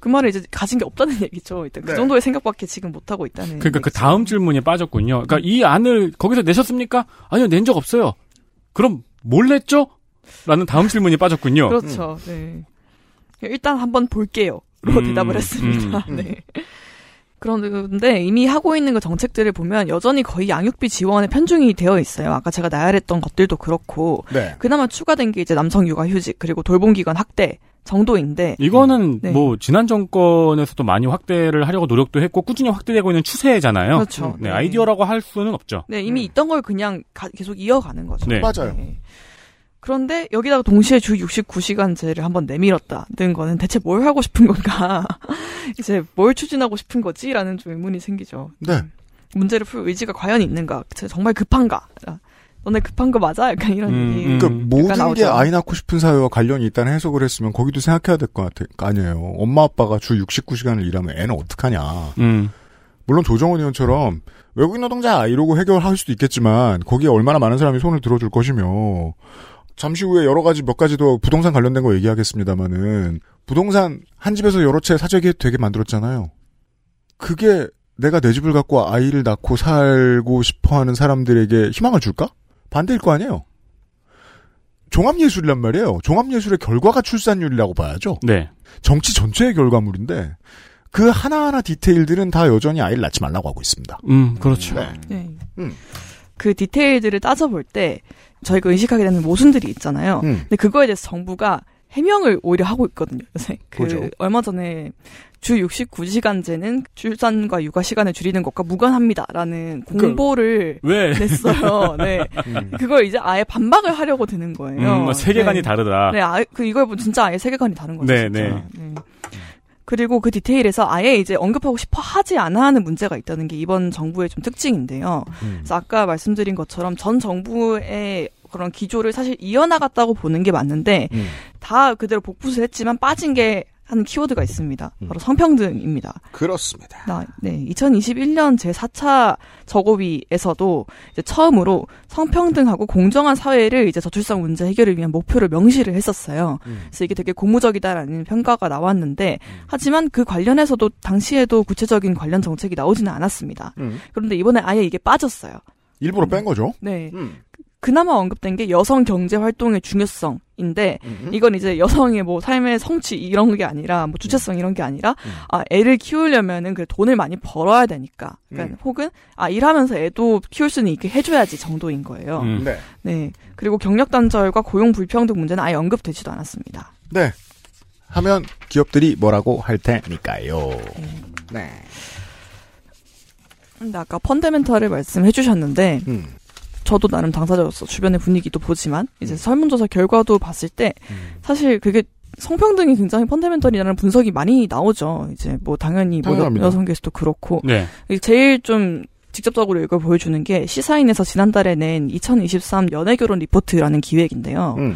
그 말을 이제 가진 게 없다는 얘기죠. 일단 그 네. 정도의 생각밖에 지금 못 하고 있다는. 그러니까 그 얘기죠. 다음 질문이 빠졌군요. 그러니까 이 안을 거기서 내셨습니까? 아니요, 낸 적 없어요. 그럼 뭘 냈죠? 라는 다음 질문이 빠졌군요. 그렇죠. 네. 일단 한번 볼게요. 로 음, 대답을 했습니다. 음. 네. 그런데 이미 하고 있는 그 정책들을 보면 여전히 거의 양육비 지원에 편중이 되어 있어요. 아까 제가 나열했던 것들도 그렇고 네. 그나마 추가된 게 이제 남성 육아휴직 그리고 돌봄기관 학대 정도인데 이거는 네. 뭐 지난 정권에서도 많이 확대를 하려고 노력도 했고 꾸준히 확대되고 있는 추세잖아요. 그렇죠. 네, 아이디어라고 할 수는 없죠. 네, 이미 있던 걸 그냥 가- 계속 이어가는 거죠. 네. 맞아요. 그런데 여기다가 동시에 주 69시간제를 한번 내밀었다는 거는 대체 뭘 하고 싶은 건가? 이제 뭘 추진하고 싶은 거지 라는 좀 의문이 생기죠. 네. 문제를 풀 의지가 과연 있는가? 정말 급한가? 아, 너네 급한 거 맞아? 약간 이런 음, 얘기. 음. 그러니까 모든 게 나오죠. 아이 낳고 싶은 사회와 관련이 있다는 해석을 했으면 거기도 생각해야 될 것 같아. 아니에요. 엄마 아빠가 주 69시간을 일하면 애는 어떡하냐. 음. 물론 조정원 의원처럼 외국인 노동자 이러고 해결할 수도 있겠지만 거기에 얼마나 많은 사람이 손을 들어줄 것이며 잠시 후에 여러 가지 몇 가지 더 부동산 관련된 거 얘기하겠습니다만은 부동산 한 집에서 여러 채 사재기 되게 만들었잖아요. 그게 내가 내 집을 갖고 아이를 낳고 살고 싶어하는 사람들에게 희망을 줄까? 반대일 거 아니에요. 종합예술이란 말이에요. 종합예술의 결과가 출산율이라고 봐야죠. 네. 정치 전체의 결과물인데 그 하나하나 디테일들은 다 여전히 아이를 낳지 말라고 하고 있습니다. 음, 그렇죠. 네. 네. 음. 그 디테일들을 따져볼 때 저희가 의식하게 되는 모순들이 있잖아요. 음. 근데 그거에 대해서 정부가 해명을 오히려 하고 있거든요. 요새 그 그죠. 얼마 전에 주 69시간제는 출산과 육아 시간을 줄이는 것과 무관합니다라는 공보를 왜? 냈어요. 네. 음. 그걸 이제 아예 반박을 하려고 드는 거예요. 음, 뭐 세계관이 네. 다르다. 네, 아예, 그 이걸 보면 진짜 아예 세계관이 다른 거죠. 네, 진짜. 네. 네. 그리고 그 디테일에서 아예 이제 언급하고 싶어 하지 않아 하는 문제가 있다는 게 이번 정부의 좀 특징인데요. 음. 그래서 아까 말씀드린 것처럼 전 정부의 그런 기조를 사실 이어나갔다고 보는 게 맞는데 음. 다 그대로 복붙을 했지만 빠진 게 하는 키워드가 있습니다. 바로 성평등입니다. 그렇습니다. 나, 네, 2021년 제 4차 저고비에서도 이제 처음으로 성평등하고 공정한 사회를 이제 저출산 문제 해결을 위한 목표를 명시를 했었어요. 음. 그래서 이게 되게 고무적이다라는 평가가 나왔는데 하지만 그 관련해서도 당시에도 구체적인 관련 정책이 나오지는 않았습니다. 음. 그런데 이번에 아예 이게 빠졌어요. 일부러 뺀 거죠. 네. 음. 그나마 언급된 게 여성 경제 활동의 중요성인데 음. 이건 이제 여성의 뭐 삶의 성취 이런 게 아니라 뭐 주체성 이런 게 아니라 아 애를 키우려면은 그 돈을 많이 벌어야 되니까 그러니까 음. 혹은 아 일하면서 애도 키울 수는 있게 해줘야지 정도인 거예요. 음. 네. 네 그리고 경력 단절과 고용 불평등 문제는 아예 언급되지도 않았습니다. 네. 하면 기업들이 뭐라고 할 테니까요. 네. 근데 아까 펀더멘털을 말씀해 주셨는데 음. 저도 나름 당사자로서 주변의 분위기도 보지만 이제 설문조사 결과도 봤을 때 음. 사실 그게 성평등이 굉장히 펀더멘털이라는 분석이 많이 나오죠. 이제 뭐 당연히 뭐 여- 당연합니다. 여성 게스도 그렇고 네. 제일 좀 직접적으로 이걸 보여주는 게 시사인에서 지난달에 낸 2023 연애결혼 리포트라는 기획인데요. 음.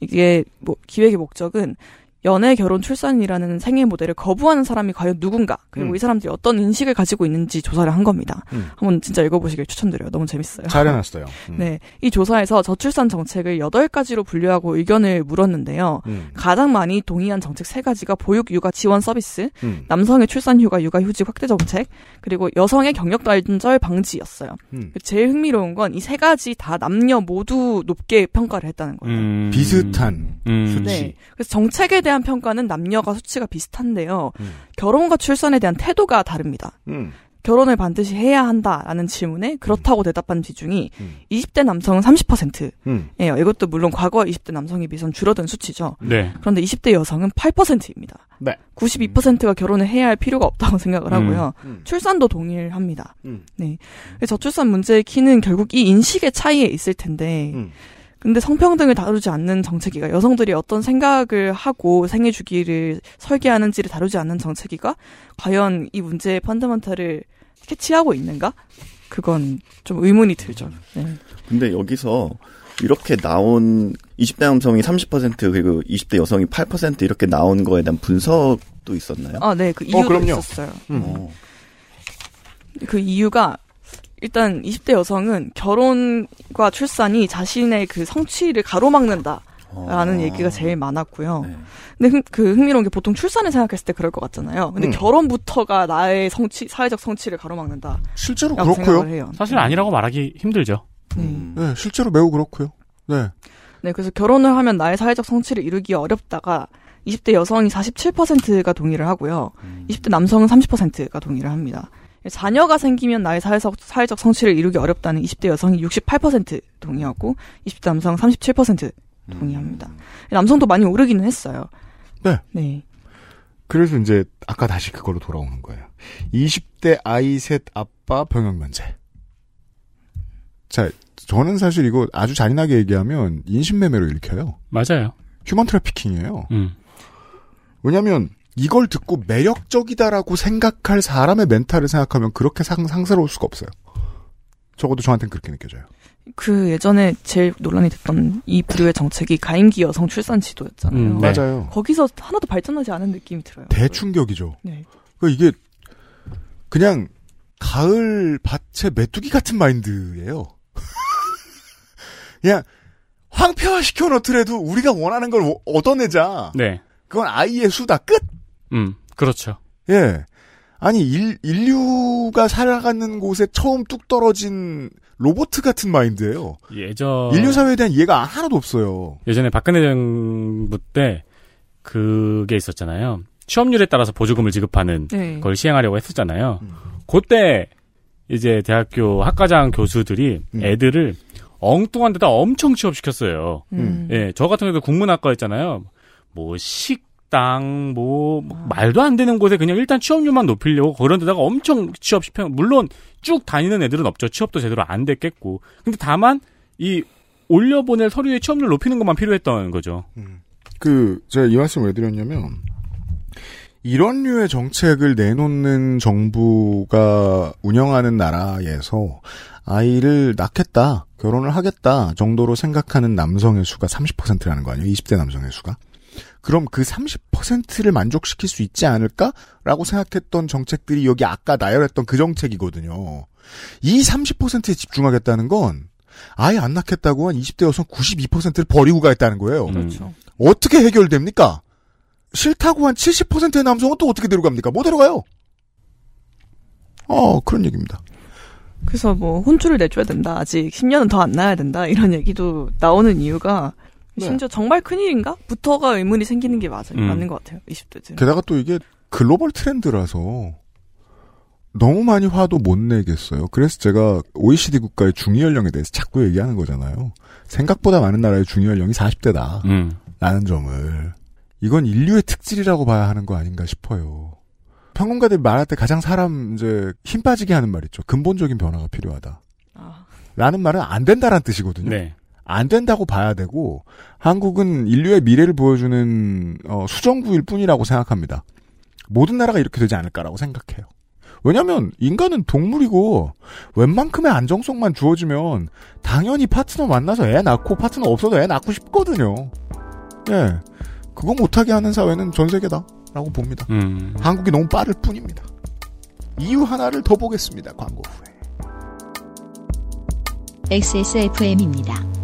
이게 뭐 기획의 목적은 연애, 결혼, 출산이라는 생애 모델을 거부하는 사람이 과연 누군가 그리고 음. 이 사람들이 어떤 인식을 가지고 있는지 조사를 한 겁니다. 음. 한번 진짜 읽어보시길 추천드려요. 너무 재밌어요. 잘 해놨어요. 음. 네, 이 조사에서 저출산 정책을 8가지로 분류하고 의견을 물었는데요. 음. 가장 많이 동의한 정책 3가지가 보육 육아 지원 서비스, 음. 남성의 출산 휴가 육아 휴직 확대 정책, 그리고 여성의 경력 단절 방지였어요. 음. 제일 흥미로운 건 이 세 가지 다 남녀 모두 높게 평가를 했다는 거예요. 음. 비슷한 음. 수치. 네. 그래서 정책에 대한 평가는 남녀가 수치가 비슷한데요. 음. 결혼과 출산에 대한 태도가 다릅니다. 음. 결혼을 반드시 해야 한다라는 질문에 그렇다고 대답한 비중이 음. 20대 남성은 30%예요. 음. 이것도 물론 과거 20대 남성에 비해서는 줄어든 수치죠. 네. 그런데 20대 여성은 8%입니다. 네. 92%가 결혼을 해야 할 필요가 없다고 생각을 하고요. 음. 출산도 동일합니다. 음. 네. 그래서 저출산 문제의 키는 결국 이 인식의 차이에 있을 텐데, 음. 근데 성평등을 다루지 않는 정책이가 여성들이 어떤 생각을 하고 생애 주기를 설계하는지를 다루지 않는 정책이가 과연 이 문제의 펀더먼탈을 캐치하고 있는가? 그건 좀 의문이 들죠. 네. 근데 여기서 이렇게 나온 20대 남성이 30% 그리고 20대 여성이 8% 이렇게 나온 거에 대한 분석도 있었나요? 아, 네, 그 이유가 그럼요. 있었어요. 어. 그 이유가 일단 20대 여성은 결혼과 출산이 자신의 그 성취를 가로막는다 라는 어. 얘기가 제일 많았고요. 네. 근데 흥, 그 흥미로운 게 보통 출산을 생각했을 때 그럴 것 같잖아요. 근데 음. 결혼부터가 나의 성취, 사회적 성취를 가로막는다. 실제로 그렇고요. 사실 아니라고 말하기 힘들죠. 네. 음. 네, 실제로 매우 그렇고요. 네. 네, 그래서 결혼을 하면 나의 사회적 성취를 이루기 어렵다가 20대 여성이 47%가 동의를 하고요. 음. 20대 남성은 30%가 동의를 합니다. 자녀가 생기면 나의 사회적, 사회적 성취를 이루기 어렵다는 20대 여성이 68% 동의하고 20대 남성 37% 동의합니다. 남성도 많이 오르기는 했어요. 네. 네. 그래서 이제 아까 다시 그걸로 돌아오는 거예요. 20대 아이 셋 아빠 병역 면제. 자, 저는 사실 이거 아주 잔인하게 얘기하면 인신매매로 읽혀요. 맞아요. 휴먼 트래피킹이에요. 음. 왜냐면 이걸 듣고 매력적이다라고 생각할 사람의 멘탈을 생각하면 그렇게 상, 상스러울 수가 없어요. 적어도 저한테는 그렇게 느껴져요. 그 예전에 제일 논란이 됐던 이 부류의 정책이 가임기 여성 출산 지도였잖아요. 음, 네. 맞아요. 거기서 하나도 발전하지 않은 느낌이 들어요. 대충격이죠. 네. 그 이게 그냥 가을 밭의 메뚜기 같은 마인드예요. 그냥 황폐화 시켜 놓더라도 우리가 원하는 걸 오- 얻어내자. 네. 그건 아이의 수다 끝. 음. 그렇죠. 예. 아니 일, 인류가 살아가는 곳에 처음 뚝 떨어진 로봇 같은 마인드예요. 예전 인류 사회에 대한 이해가 하나도 없어요. 예전에 박근혜 정부 때 그게 있었잖아요. 취업률에 따라서 보조금을 지급하는 네. 걸 시행하려고 했었잖아요. 음. 그때 이제 대학교 학과장 교수들이 음. 애들을 엉뚱한 데다 엄청 취업시켰어요. 음. 예, 저 같은 경우도 국문학과였잖아요. 뭐 식 당 뭐, 뭐 말도 안 되는 곳에 그냥 일단 취업률만 높이려고 그런 데다가 엄청 취업시켜 물론 쭉 다니는 애들은 없죠. 취업도 제대로 안 됐겠고. 근데 다만 이 올려보낼 서류의 취업률 높이는 것만 필요했던 거죠. 그 제가 이 말씀을 왜 드렸냐면 이런 류의 정책을 내놓는 정부가 운영하는 나라에서 아이를 낳겠다, 결혼을 하겠다 정도로 생각하는 남성의 수가 30%라는 거 아니에요? 20대 남성의 수가. 그럼 그 30%를 만족시킬 수 있지 않을까라고 생각했던 정책들이 여기 아까 나열했던 그 정책이거든요. 이 30%에 집중하겠다는 건 아예 안 낳겠다고 한 20대 여성 92%를 버리고 가겠다는 거예요. 그렇죠. 어떻게 해결됩니까? 싫다고 한 70%의 남성은 또 어떻게 데려갑니까? 못 데려가요. 어, 그런 얘기입니다. 그래서 뭐 혼쭐을 내줘야 된다. 아직 10년은 더 안 나야 된다. 이런 얘기도 나오는 이유가 네. 심지어 정말 큰일인가? 부터가 의문이 생기는 게 맞아요. 음. 맞는 것 같아요. 20대들. 게다가 또 이게 글로벌 트렌드라서 너무 많이 화도 못 내겠어요. 그래서 제가 OECD 국가의 중위연령에 대해서 자꾸 얘기하는 거잖아요. 생각보다 많은 나라의 중위연령이 40대다. 음. 라는 점을. 이건 인류의 특질이라고 봐야 하는 거 아닌가 싶어요. 평론가들이 말할 때 가장 사람 이제 힘 빠지게 하는 말 있죠. 근본적인 변화가 필요하다. 아, 라는 말은 안 된다라는 뜻이거든요. 네. 안 된다고 봐야 되고 한국은 인류의 미래를 보여주는 어, 수정구일 뿐이라고 생각합니다. 모든 나라가 이렇게 되지 않을까라고 생각해요. 왜냐하면 인간은 동물이고 웬만큼의 안정성만 주어지면 당연히 파트너 만나서 애 낳고 파트너 없어도 애 낳고 싶거든요. 예, 그거 못하게 하는 사회는 전 세계다라고 봅니다. 음. 한국이 너무 빠를 뿐입니다. 이유 하나를 더 보겠습니다. 광고 후에. XSFM입니다.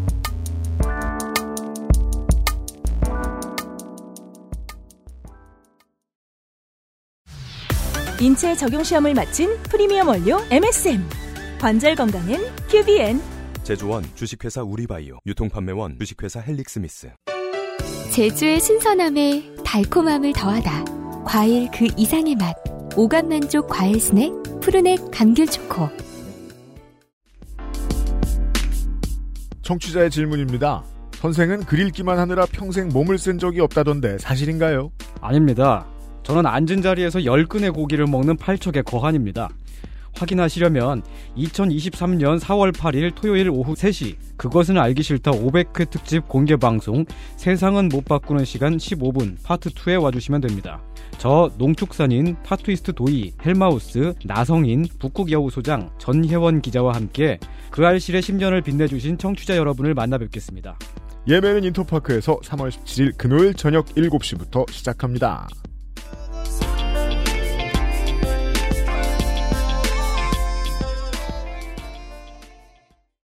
인체 적용 시험을 마친 프리미엄 원료 MSM. 관절 건강엔 QBN. 제조원 주식회사 우리바이오 유통판매원 주식회사 헬릭스미스 제주의 신선함에 달콤함을 더하다. 과일 그 이상의 맛. 오감 만족 과일 스낵 푸르넥 감귤 초코. 청취자의 질문입니다. 선생은 글 읽기만 하느라 평생 몸을 쓴 적이 없다던데 사실인가요? 아닙니다. 저는 앉은 자리에서 10근의 고기를 먹는 팔척의 거한입니다. 확인하시려면 2023년 4월 8일 토요일 오후 3시 그것은 알기 싫다 500회 특집 공개 방송 세상은 못 바꾸는 시간 15분 파트 2에 와주시면 됩니다. 저 농축산인 타투이스트 도이, 헬마우스, 나성인, 북극 여우 소장, 전혜원 기자와 함께 그 알실의 10년을 빛내주신 청취자 여러분을 만나 뵙겠습니다. 예매는 인터파크에서 3월 17일 금요일 저녁 7시부터 시작합니다.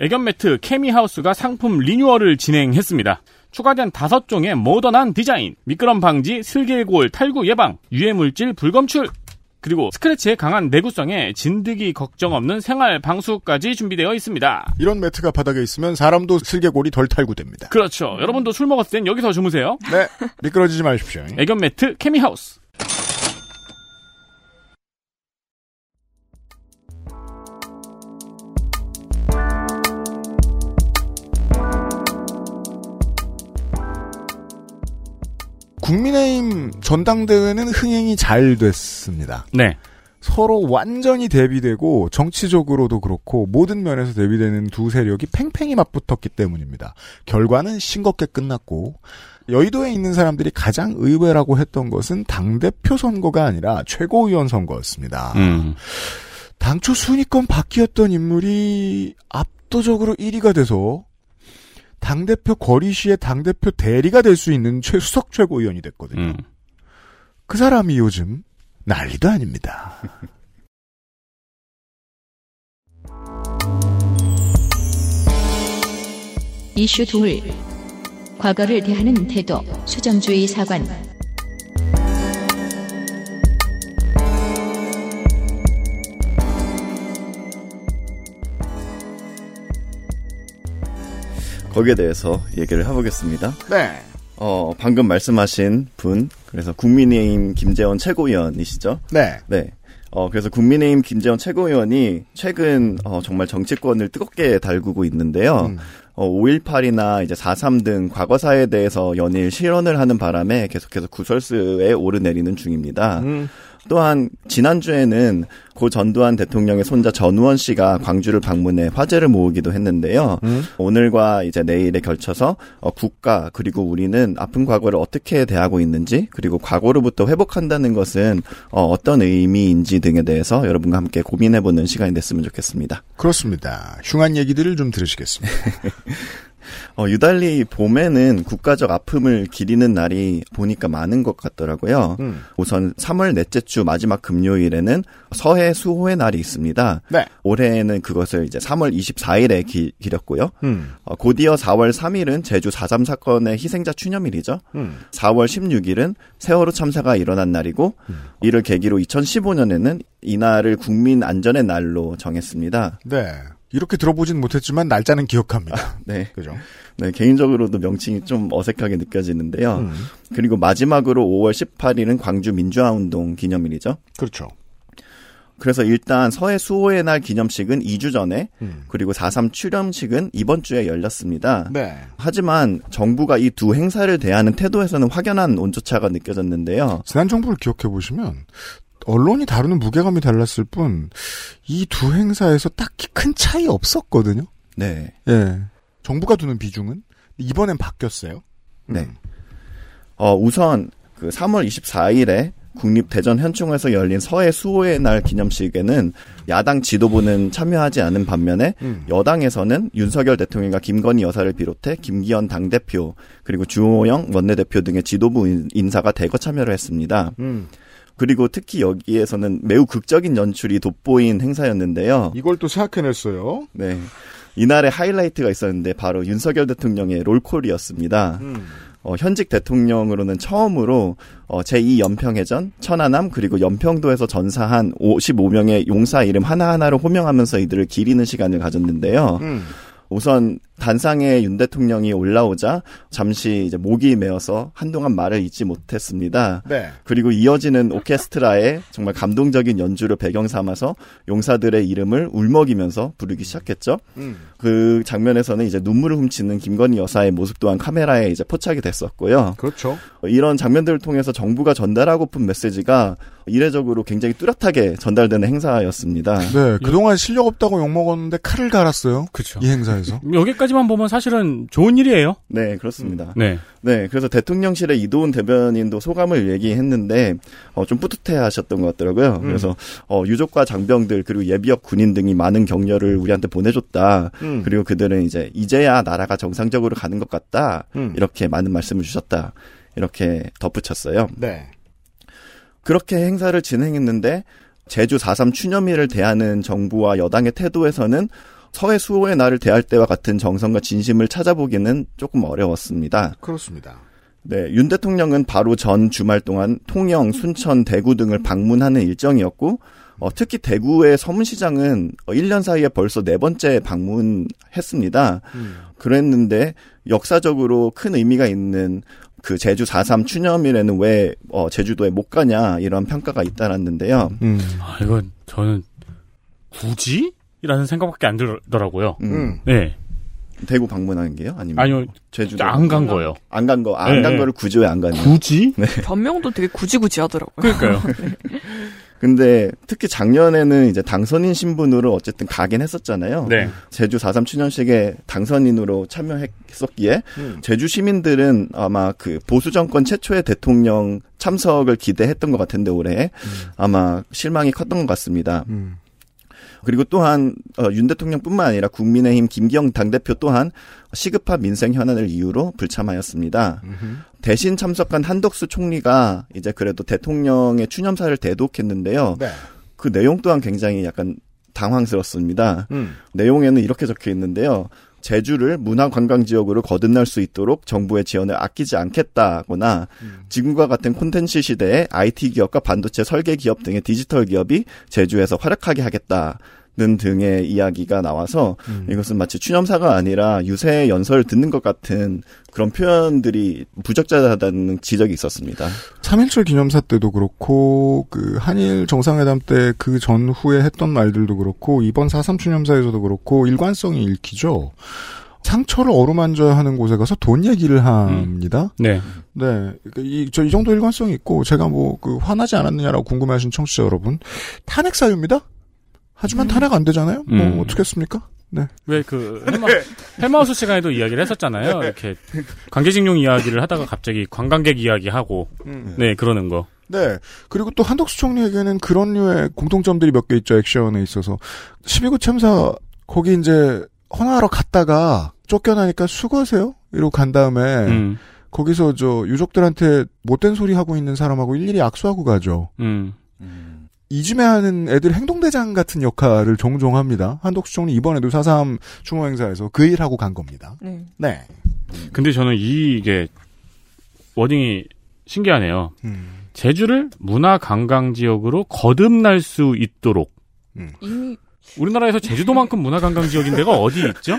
애견 매트 케미하우스가 상품 리뉴얼을 진행했습니다. 추가된 다섯 종의 모던한 디자인, 미끄럼 방지, 슬개골, 탈구 예방, 유해물질 불검출, 그리고 스크래치에 강한 내구성에 진드기 걱정 없는 생활 방수까지 준비되어 있습니다. 이런 매트가 바닥에 있으면 사람도 슬개골이 덜 탈구됩니다. 그렇죠. 여러분도 술 먹었을 땐 여기서 주무세요. 네, 미끄러지지 마십시오. 애견 매트 케미하우스. 국민의힘 전당대회는 흥행이 잘 됐습니다. 네. 서로 완전히 대비되고 정치적으로도 그렇고 모든 면에서 대비되는 두 세력이 팽팽히 맞붙었기 때문입니다. 결과는 싱겁게 끝났고 여의도에 있는 사람들이 가장 의외라고 했던 것은 당대표 선거가 아니라 최고위원 선거였습니다. 음. 당초 순위권 바뀌었던 인물이 압도적으로 1위가 돼서 당대표 거리시의 당대표 대리가 될 수 있는 최 수석 최고위원이 됐거든요. 음. 그 사람이 요즘 난리도 아닙니다. 이슈 둘. 과거를 대하는 태도, 수정주의 사관. 거기에 대해서 얘기를 해보겠습니다. 네. 어, 방금 말씀하신 분, 그래서 국민의힘 김재원 최고위원이시죠. 네. 네. 어, 그래서 국민의힘 김재원 최고위원이 최근, 어, 정말 정치권을 뜨겁게 달구고 있는데요. 음. 어, 5.18이나 이제 4.3 등 과거사에 대해서 연일 실언을 하는 바람에 계속해서 구설수에 오르내리는 중입니다. 음. 또한 지난주에는 고 전두환 대통령의 손자 전우원 씨가 광주를 방문해 화제를 모으기도 했는데요. 음. 오늘과 이제 내일에 걸쳐서 어, 국가 그리고 우리는 아픈 과거를 어떻게 대하고 있는지 그리고 과거로부터 회복한다는 것은 어, 어떤 의미인지 등에 대해서 여러분과 함께 고민해보는 시간이 됐으면 좋겠습니다. 그렇습니다. 흉한 얘기들을 좀 들으시겠습니다. 어, 유달리 봄에는 국가적 아픔을 기리는 날이 보니까 많은 것 같더라고요. 음. 우선 3월 넷째 주 마지막 금요일에는 서해 수호의 날이 있습니다. 네. 올해는 그것을 이제 3월 24일에 기, 기렸고요. 음. 어, 곧이어 4월 3일은 제주 4.3 사건의 희생자 추념일이죠. 음. 4월 16일은 세월호 참사가 일어난 날이고 이를 계기로 2015년에는 이날을 국민 안전의 날로 정했습니다. 네. 이렇게 들어보진 못했지만 날짜는 기억합니다. 네. 그죠? 네, 개인적으로도 명칭이 좀 어색하게 느껴지는데요. 음. 그리고 마지막으로 5월 18일은 광주 민주화운동 기념일이죠. 그렇죠. 그래서 일단 서해 수호의 날 기념식은 2주 전에 음. 그리고 4.3 출연식은 이번 주에 열렸습니다. 네. 하지만 정부가 이 두 행사를 대하는 태도에서는 확연한 온조차가 느껴졌는데요. 지난 정부를 기억해 보시면 언론이 다루는 무게감이 달랐을 뿐 이 두 행사에서 딱히 큰 차이 없었거든요. 네. 예. 정부가 두는 비중은 이번엔 바뀌었어요. 네. 어, 우선 그 3월 24일에 국립 대전 현충에서 열린 서해 수호의 날 기념식에는 야당 지도부는 참여하지 않은 반면에 음. 여당에서는 윤석열 대통령과 김건희 여사를 비롯해 김기현 당대표 그리고 주호영 원내대표 등의 지도부 인- 인사가 대거 참여를 했습니다. 음. 그리고 특히 여기에서는 매우 극적인 연출이 돋보인 행사였는데요. 이걸 또 생각해냈어요. 네. 이날의 하이라이트가 있었는데 바로 윤석열 대통령의 롤콜이었습니다. 음. 어, 현직 대통령으로는 처음으로 어, 제2연평해전, 천안함 그리고 연평도에서 전사한 55명의 용사 이름 하나하나를 호명하면서 이들을 기리는 시간을 가졌는데요. 음. 우선 단상에 윤 대통령이 올라오자 잠시 이제 목이 메어서 한동안 말을 잇지 못했습니다. 네. 그리고 이어지는 오케스트라의 정말 감동적인 연주를 배경 삼아서 용사들의 이름을 울먹이면서 부르기 시작했죠. 음. 그 장면에서는 이제 눈물을 훔치는 김건희 여사의 모습 또한 카메라에 이제 포착이 됐었고요. 그렇죠. 이런 장면들을 통해서 정부가 전달하고픈 메시지가 이례적으로 굉장히 뚜렷하게 전달되는 행사였습니다. 네. 그동안 실력 없다고 욕먹었는데 칼을 갈았어요. 그렇죠. 이 행사에서. 여기까지 만 보면 사실은 좋은 일이에요. 네, 그렇습니다. 네. 네, 그래서 대통령실의 이도훈 대변인도 소감을 얘기했는데 어, 좀 뿌듯해하셨던 것 같더라고요. 음. 그래서 어, 유족과 장병들 그리고 예비역 군인 등이 많은 격려를 우리한테 보내줬다. 음. 그리고 그들은 이제 이제야 나라가 정상적으로 가는 것 같다. 음. 이렇게 많은 말씀을 주셨다. 이렇게 덧붙였어요. 네. 그렇게 행사를 진행했는데 제주 4.3 추념일을 대하는 정부와 여당의 태도에서는 서해 수호의 날을 대할 때와 같은 정성과 진심을 찾아보기는 조금 어려웠습니다. 그렇습니다. 네, 윤 대통령은 바로 전 주말 동안 통영, 순천, 대구 등을 방문하는 일정이었고, 어, 특히 대구의 서문시장은 1년 사이에 벌써 네 번째 방문했습니다. 음. 그랬는데 역사적으로 큰 의미가 있는 그 제주 4.3 추념일에는 왜 어, 제주도에 못 가냐 이런 평가가 잇따랐는데요. 음. 아, 이건 저는 굳이? 라는 생각밖에 안 들더라고요. 음. 네. 대구 방문한 게요? 아니면 아니요. 제주도 안 간 거예요. 안 간 거, 안간 네, 거를 굳이 왜 안 가냐? 굳이? 네. 변명도 되게 굳이 굳이 하더라고요. 그러니까요. 근데 특히 작년에는 이제 당선인 신분으로 어쨌든 가긴 했었잖아요. 네. 제주 4.3 추념식에 당선인으로 참여했었기에 음. 제주 시민들은 아마 그 보수 정권 최초의 대통령 참석을 기대했던 것 같은데 올해 아마 실망이 컸던 것 같습니다. 음. 그리고 또한 어, 윤 대통령뿐만 아니라 국민의힘 김기영 당대표 또한 시급한 민생 현안을 이유로 불참하였습니다. 대신 참석한 한덕수 총리가 이제 그래도 대통령의 추념사를 대독했는데요. 네. 그 내용 또한 굉장히 약간 당황스럽습니다. 음. 내용에는 이렇게 적혀 있는데요. 제주를 문화관광지역으로 거듭날 수 있도록 정부의 지원을 아끼지 않겠다거나 지금과 같은 콘텐츠 시대에 IT 기업과 반도체 설계 기업 등의 디지털 기업이 제주에서 활약하게 하겠다 등의 이야기가 나와서 음. 이것은 마치 추념사가 아니라 유세 연설을 듣는 것 같은 그런 표현들이 부적절하다는 지적이 있었습니다. 3.1절 기념사 때도 그렇고, 그, 한일 정상회담 때 그 전후에 했던 말들도 그렇고, 이번 4.3 추념사에서도 그렇고, 일관성이 읽히죠. 상처를 어루만져야 하는 곳에 가서 돈 얘기를 합니다. 네. 네. 이, 저, 이 정도 일관성이 있고, 제가 뭐, 그, 화나지 않았느냐라고 궁금해하신 청취자 여러분. 탄핵 사유입니다? 하지만 탄핵 안 되잖아요? 뭐, 음. 어떻겠습니까? 네. 왜 그 헬마 우스 시간에도 이야기를 했었잖아요. 이렇게 관계직용 이야기를 하다가 갑자기 관광객 이야기하고 음. 네 그러는 거. 네. 그리고 또 한덕수 총리에게는 그런 류의 공통점들이 몇 개 있죠, 액션에 있어서. 12구 참사, 거기 이제, 헌화하러 갔다가 쫓겨나니까 수고하세요? 이러고 간 다음에, 음. 거기서 저 유족들한테 못된 소리 하고 있는 사람하고 일일이 악수하고 가죠. 음. 이즘에 하는 애들 행동대장 같은 역할을 종종 합니다. 한덕수 총리 이번에도 4.3 추모 행사에서 그 일하고 간 겁니다. 네. 네. 근데 저는 이게 워딩이 신기하네요. 음. 제주를 문화 관광 지역으로 거듭날 수 있도록 이미 우리나라에서 제주도만큼 문화 관광 지역인 데가 어디 있죠?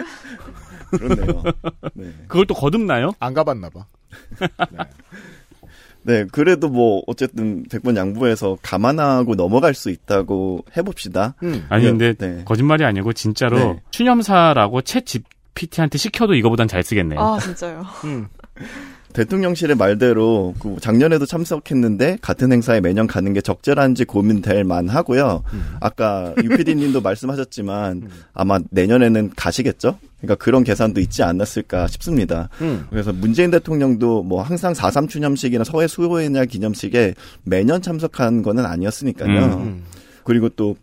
그렇네요. 네. 그걸 또 거듭나요? 안 가봤나 봐. 네, 그래도 뭐 어쨌든 100번 양보해서 감안하고 넘어갈 수 있다고 해봅시다. 아니 근데 네. 거짓말이 아니고 진짜로 네. 추념사라고 챗 GPT한테 시켜도 이거보단 잘 쓰겠네요. 아 진짜요. 대통령실의 말대로 그 작년에도 참석했는데 같은 행사에 매년 가는 게 적절한지 고민될 만하고요. 아까 유피디님도 말씀하셨지만 아마 내년에는 가시겠죠. 그러니까 그런 계산도 있지 않았을까 싶습니다. 음. 그래서 문재인 대통령도 뭐 항상 4.3 추념식이나 서해 수호의 날 기념식에 매년 참석한 거는 아니었으니까요. 음. 그리고 또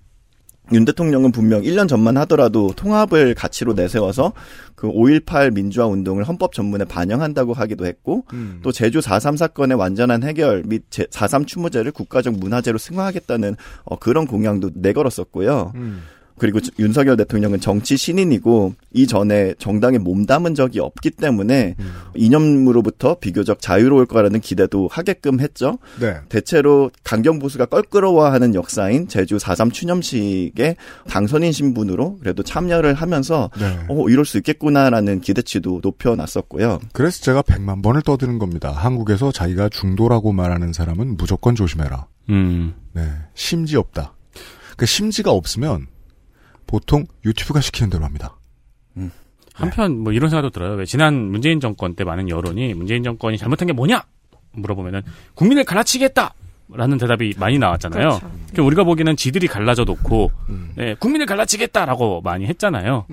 윤 대통령은 분명 1년 전만 하더라도 통합을 가치로 내세워서 그 5.18 민주화 운동을 헌법 전문에 반영한다고 하기도 했고 음. 또 제주 4.3 사건의 완전한 해결 및 4.3 추모제를 국가적 문화재로 승화하겠다는 어, 그런 공약도 내걸었었고요. 음. 그리고 윤석열 대통령은 정치 신인이고 이전에 정당에 몸담은 적이 없기 때문에 이념으로부터 비교적 자유로울 거라는 기대도 하게끔 했죠. 네. 대체로 강경 보수가 껄끄러워하는 역사인 제주 4.3 추념식에 당선인 신분으로 그래도 참여를 하면서 네. 어 이럴 수 있겠구나라는 기대치도 높여놨었고요. 그래서 제가 100만 번을 떠드는 겁니다. 한국에서 자기가 중도라고 말하는 사람은 무조건 조심해라. 음. 네. 심지 없다. 그 심지가 없으면 보통 유튜브가 시키는 대로 합니다. 한편 뭐 이런 생각도 들어요. 왜 지난 문재인 정권 때 많은 여론이 문재인 정권이 잘못한 게 뭐냐 물어보면은 국민을 갈라치겠다. 라는 대답이 많이 나왔잖아요. 그렇죠. 그러니까 우리가 보기에는 지들이 갈라져 놓고 음. 네, 국민을 갈라치겠다라고 많이 했잖아요.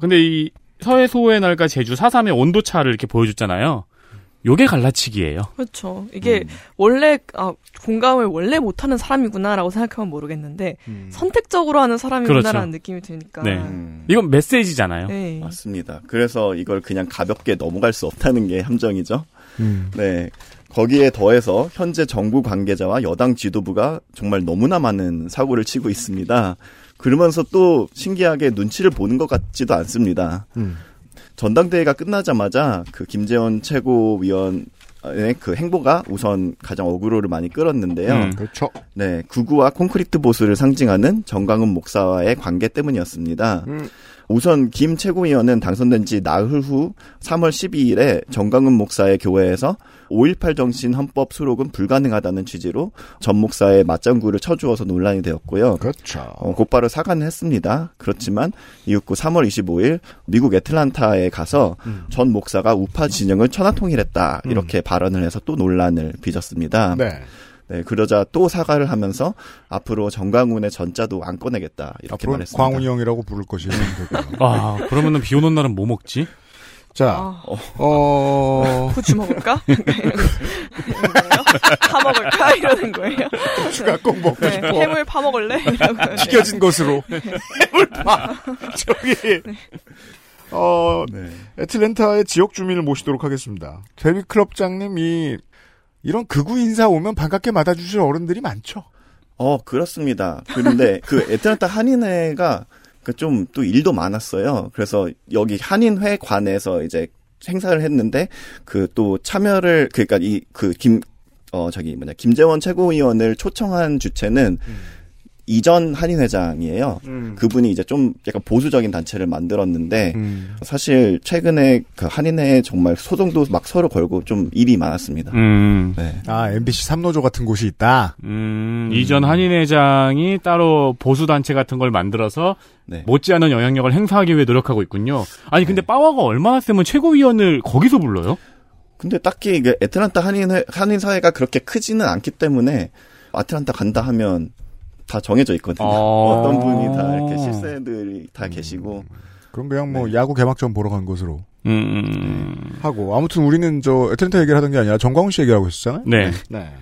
근데 이 서해 소호의 날과 제주 4.3의 온도 차를 이렇게 보여줬잖아요. 요게 갈라치기예요. 그렇죠. 이게 원래 아, 공감을 원래 못하는 사람이구나라고 생각하면 모르겠는데 선택적으로 하는 사람이구나라는 그렇죠. 느낌이 드니까. 네. 이건 메시지잖아요. 네. 맞습니다. 그래서 이걸 그냥 가볍게 넘어갈 수 없다는 게 함정이죠. 음. 네. 거기에 더해서 현재 정부 관계자와 여당 지도부가 정말 너무나 많은 사고를 치고 있습니다. 그러면서 또 신기하게 눈치를 보는 것 같지도 않습니다. 음. 전당대회가 끝나자마자 그 김재원 최고위원의 그 행보가 우선 가장 어그로를 많이 끌었는데요. 음. 그렇죠. 네, 구구와 콘크리트 보수를 상징하는 정광훈 목사와의 관계 때문이었습니다. 음. 우선 김 최고위원은 당선된 지 나흘 후 3월 12일에 정광훈 목사의 교회에서 5.18 정신 헌법 수록은 불가능하다는 취지로 전 목사의 맞장구를 쳐주어서 논란이 되었고요. 그렇죠. 어, 곧바로 사과는 했습니다. 그렇지만 이윽고 3월 25일 미국 애틀란타에 가서 전 목사가 우파 진영을 천하통일했다 이렇게 발언을 해서 또 논란을 빚었습니다. 네. 네, 그러자 또 사과를 하면서 앞으로 정광훈의 전자도 안 꺼내겠다 이렇게 앞으로 말했습니다. 광훈이 형이라고 부를 것이. 아, 그러면은 비 오는 날은 뭐 먹지? 자, 아, 어, 후추 먹을까? 거예요? 파 먹을까? 이러는 거예요. 후추가 꼭 먹고 네, 싶어. 해물 파 먹을래? 튀겨진 것으로. 해물 파. 저기, 어, 네. 애틀랜타의 지역 주민을 모시도록 하겠습니다. 데뷔 클럽장님이 이런 극우 인사 오면 반갑게 맞아주실 어른들이 많죠. 어, 그렇습니다. 그런데 그 애틀란타 한인회가 그 좀 또 일도 많았어요. 그래서 여기 한인회 관에서 이제 행사를 했는데 그 또 참여를 그러니까 이 그 김 어 저기 뭐냐 김재원 최고위원을 초청한 주체는 이전 한인 회장이에요. 그분이 이제 좀 약간 보수적인 단체를 만들었는데 음. 사실 최근에 그 한인회 정말 소송도 막 서로 걸고 좀 일이 많았습니다. 음. 네. 아, MBC 삼노조 같은 곳이 있다? 음, 이전 한인회장이 따로 보수 단체 같은 걸 만들어서 네. 못지않은 영향력을 행사하기 위해 노력하고 있군요. 아니, 근데 빠와가 얼마나 세면 최고위원을 거기서 불러요? 근데 딱히 이게 애틀란타 한인 한인 사회가 그렇게 크지는 않기 때문에 아틀란타 간다 하면 다 정해져 있거든요. 어. 어떤 분이 다 이렇게 실세들이 다 계시고 그럼 그냥 뭐 야구 개막전 보러 간 것으로 음, 하고 아무튼 우리는 저 애틀랜타 얘기를 하던 게 아니라 정광훈 씨 얘기를 하고 있었잖아요. 네. 네.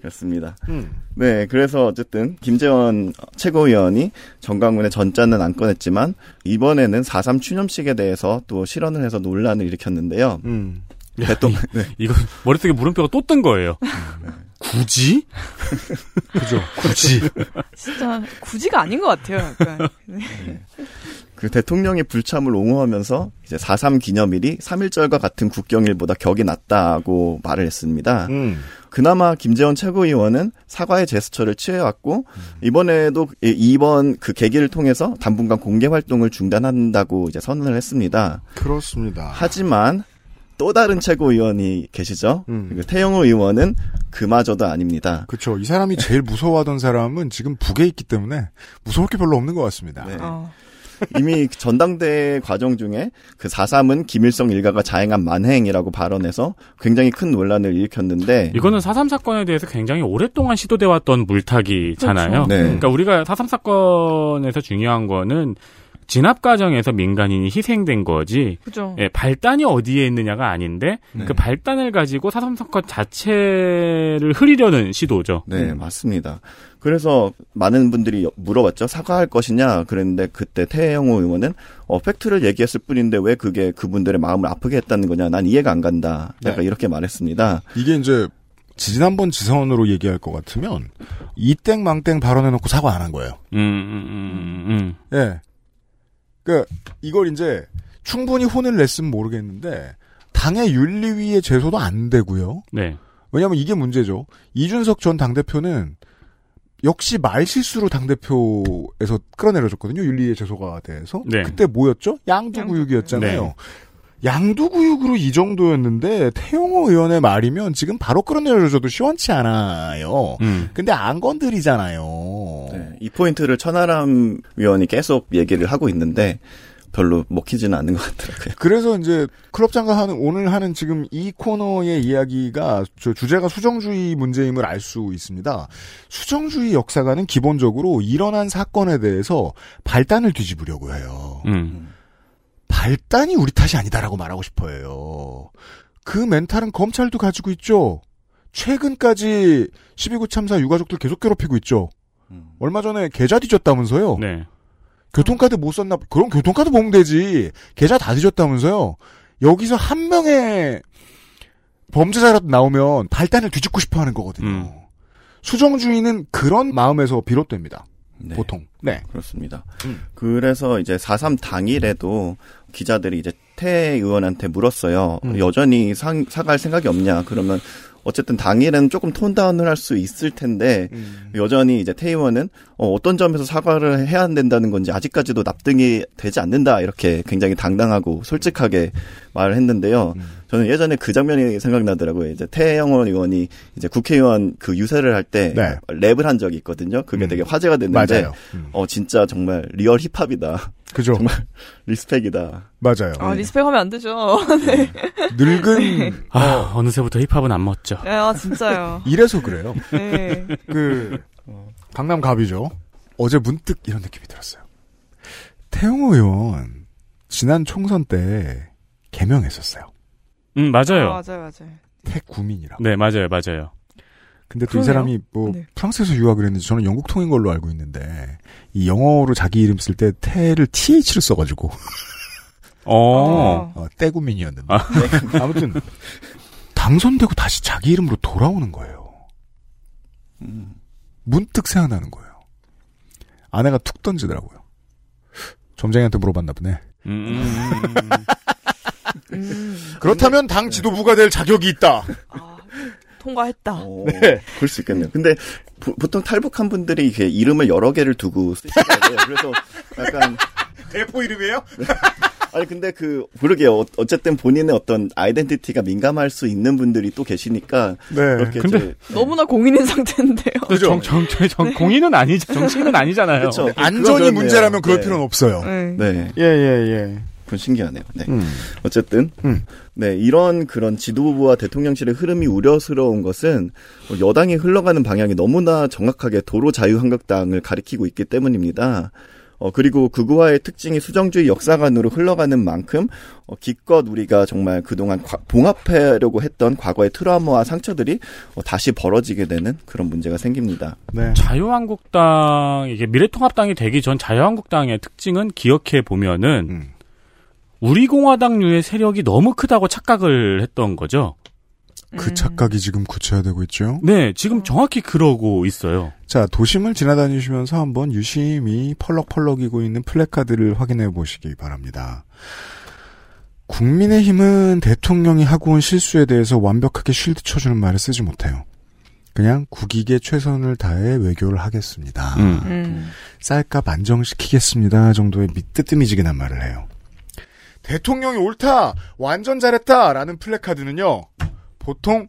그렇습니다. 음. 네, 그래서 어쨌든 김재원 최고위원이 정강훈의 전자는 안 꺼냈지만 이번에는 4.3 추념식에 대해서 또 실언을 해서 논란을 일으켰는데요. 음. 대통령 네. 이거 머릿속에 물음표가 또 뜬 거예요. 굳이? 그죠. 굳이. 진짜 굳이가 아닌 것 같아요. 약간. 그 대통령이 불참을 옹호하면서 이제 4.3 기념일이 3.1절과 같은 국경일보다 격이 낮다고 말을 했습니다. 음. 그나마 김재원 최고위원은 사과의 제스처를 취해왔고 이번에도 이- 이번 그 계기를 통해서 당분간 공개 활동을 중단한다고 이제 선언을 했습니다. 그렇습니다. 하지만 또 다른 최고위원이 계시죠. 음. 그 태영호 의원은 그마저도 아닙니다. 그렇죠. 이 사람이 제일 무서워하던 사람은 지금 북에 있기 때문에 무서울 게 별로 없는 것 같습니다. 네. 어. 이미 전당대 과정 중에 그 4.3은 김일성 일가가 자행한 만행이라고 발언해서 굉장히 큰 논란을 일으켰는데 이거는 4.3 사건에 대해서 굉장히 오랫동안 시도돼 왔던 물타기잖아요. 그렇죠. 네. 그러니까 우리가 4.3 사건에서 중요한 거는 진압 과정에서 민간인이 희생된 거지. 그죠. 예, 발단이 어디에 있느냐가 아닌데 네. 그 발단을 가지고 4.3 사건 자체를 흐리려는 시도죠. 네, 맞습니다. 그래서 많은 분들이 물어봤죠. 사과할 것이냐 그랬는데 그때 태영호 의원은 어, 팩트를 얘기했을 뿐인데 왜 그게 그분들의 마음을 아프게 했다는 거냐. 난 이해가 안 간다. 약간 네. 이렇게 말했습니다. 이게 이제 지난번 지선으로 얘기할 것 같으면 이땡 망땡 발언해놓고 사과 안 한 거예요. 음, 음, 음, 음. 예. 그 이걸 이제 충분히 혼을 냈으면 모르겠는데 당의 윤리위의 제소도 안 되고요. 네. 왜냐하면 이게 문제죠. 이준석 전 당대표는 역시 말실수로 당대표에서 끌어내려졌거든요. 윤리위의 제소가 돼서. 네. 그때 뭐였죠? 양두구육이었잖아요. 양두구육으로 이 정도였는데 태용호 의원의 말이면 지금 바로 끌어내려져도 시원치 않아요. 음. 근데 안 건드리잖아요. 네, 이 포인트를 천하람 위원이 계속 얘기를 하고 있는데 별로 먹히지는 않는 것 같더라고요. 그래서 이제 클럽장가 하는 오늘 하는 지금 이 코너의 이야기가 저 주제가 수정주의 문제임을 알 수 있습니다. 수정주의 역사가는 기본적으로 일어난 사건에 대해서 발단을 뒤집으려고 해요. 음. 발단이 우리 탓이 아니다라고 말하고 싶어요. 그 멘탈은 검찰도 가지고 있죠. 최근까지 12구 참사 유가족들 계속 괴롭히고 있죠. 얼마 전에 계좌 뒤졌다면서요. 네. 교통카드 못 썼나? 그럼 교통카드 보면 되지. 계좌 다 뒤졌다면서요. 여기서 한 명의 범죄자라도 나오면 발단을 뒤집고 싶어 하는 거거든요. 음. 수정주의는 그런 마음에서 비롯됩니다. 네. 보통. 네. 그렇습니다. 음. 그래서 이제 4.3 당일에도 기자들이 이제 태 의원한테 물었어요. 음. 여전히 상, 사과할 생각이 없냐. 그러면 어쨌든 당일은 조금 톤다운을 할 수 있을 텐데 음. 여전히 이제 태 의원은 어, 떤 점에서 사과를 해야 된다는 건지 아직까지도 납득이 되지 않는다 이렇게 굉장히 당당하고 솔직하게 말을 했는데요. 음. 저는 예전에 그 장면이 생각나더라고요. 이제 태영호 의원이 이제 국회의원 그 유세를 할때 네. 랩을 한 적이 있거든요. 그게 음. 되게 화제가 됐는데 맞아요. 음. 어 진짜 정말 real 힙합이다. 그죠. 정말 respect이다. 맞아요. 아, respect하면 안 되죠. 네. 늙은 아, 어느새부터 힙합은 안 멋져. 아, 진짜요. 이래서 그래요. 네. 그 강남 갑이죠. 어제 문득 이런 느낌이 들었어요. 태영호 의원 지난 총선 때 개명했었어요. 음, 맞아요. 아, 맞아요, 맞아요. 태구민이라. 네, 맞아요, 맞아요. 근데 또 이. 사람이 뭐 네. 프랑스에서 유학을 했는지 저는 영국 통인 걸로 알고 있는데 이 영어로 자기 이름 쓸 때 태를 th를 써가지고 어. 어, 떼구민이었는데 아. 아무튼 당선되고 다시 자기 이름으로 돌아오는 거예요. 문득 생각나는 거예요. 아내가 툭 던지더라고요. 점장이한테 물어봤나 보네. 음, 음. 그렇다면 당 지도부가 될 자격이 있다. 아, 통과했다. 네. 그럴 수 있겠네요. 근데 보, 통 탈북한 분들이 이렇게 이름을 여러 개를 두고 쓰시더라고요. 그래서 약간 대포 이름이에요? 아니 근데 그 모르게요. 어쨌든 본인의 어떤 아이덴티티가 민감할 수 있는 분들이 또 계시니까 네. 그렇게 근데 이제 너무나 공인인 상태인데요. 정, 정, 정, 정, 공인은 아니죠. 정치인은 아니잖아요. 그렇죠. 안전이 문제라면 그럴 네. 필요는 없어요. 네. 네. 예, 예, 예. 그건 신기하네요. 네. 음. 어쨌든 음. 네 이런 그런 지도부와 대통령실의 흐름이 우려스러운 것은 여당이 흘러가는 방향이 너무나 정확하게 도로 자유한국당을 가리키고 있기 때문입니다. 어, 그리고 극우화의 특징이 수정주의 역사관으로 흘러가는 만큼 어, 기껏 우리가 정말 그동안 과- 봉합하려고 했던 과거의 트라우마와 상처들이 어, 다시 벌어지게 되는 그런 문제가 생깁니다. 네. 자유한국당 이게 미래통합당이 되기 전 자유한국당의 특징은 기억해 보면은 음. 우리 공화당류의 세력이 너무 크다고 착각을 했던 거죠. 그 착각이 지금 구체화되고 있죠. 네, 지금 정확히 그러고 있어요. 자, 도심을 지나다니시면서 한번 유심히 펄럭펄럭이고 있는 플래카드를 확인해 보시기 바랍니다. 국민의힘은 대통령이 하고 온 실수에 대해서 완벽하게 쉴드 쳐주는 말을 쓰지 못해요. 그냥 국익에 최선을 다해 외교를 하겠습니다. 음. 음. 쌀값 안정시키겠습니다 정도의 밑뜨뜨미지근한 말을 해요. 대통령이 옳다, 완전 잘했다라는 플래카드는요, 보통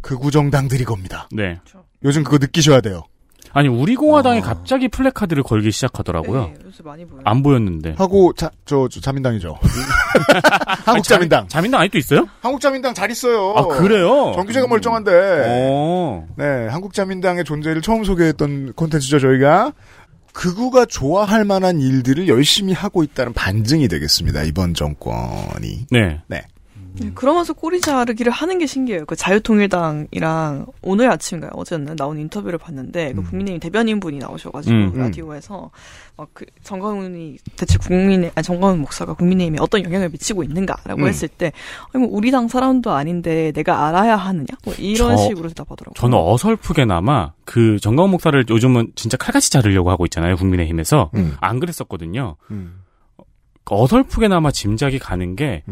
극우정당들이 겁니다. 네. 요즘 그거 느끼셔야 돼요. 아니 우리 공화당이 갑자기 플래카드를 걸기 시작하더라고요. 네, 요새 많이 보여요. 안 보였는데. 하고 자, 저, 저 자민당이죠. 한국자민당. 자민당 아직도 있어요? 한국자민당 잘 있어요. 아 그래요? 정규제가 멀쩡한데. 어. 네, 한국자민당의 존재를 처음 소개했던 콘텐츠죠, 저희가. 극우가 좋아할 만한 일들을 열심히 하고 있다는 반증이 되겠습니다, 이번 정권이. 네. 네. 네, 그러면서 꼬리 자르기를 하는 게 신기해요. 그 자유통일당이랑 오늘 아침인가요? 어제였나 나온 인터뷰를 봤는데 그 국민의힘 대변인 분이 나오셔가지고 음. 라디오에서 막그 정광훈이 대체 국민의 아니 정광훈 목사가 국민의힘에 어떤 영향을 미치고 있는가라고 음. 했을 때 아니 뭐 우리 당 사람도 아닌데 내가 알아야 하느냐 뭐 이런 저- 식으로 대답하더라고요. 저는 어설프게나마 그 정강 목사를 요즘은 진짜 칼같이 자르려고 하고 있잖아요. 국민의힘에서 음. 안 그랬었거든요. 음. 어설프게나마 짐작이 가는 게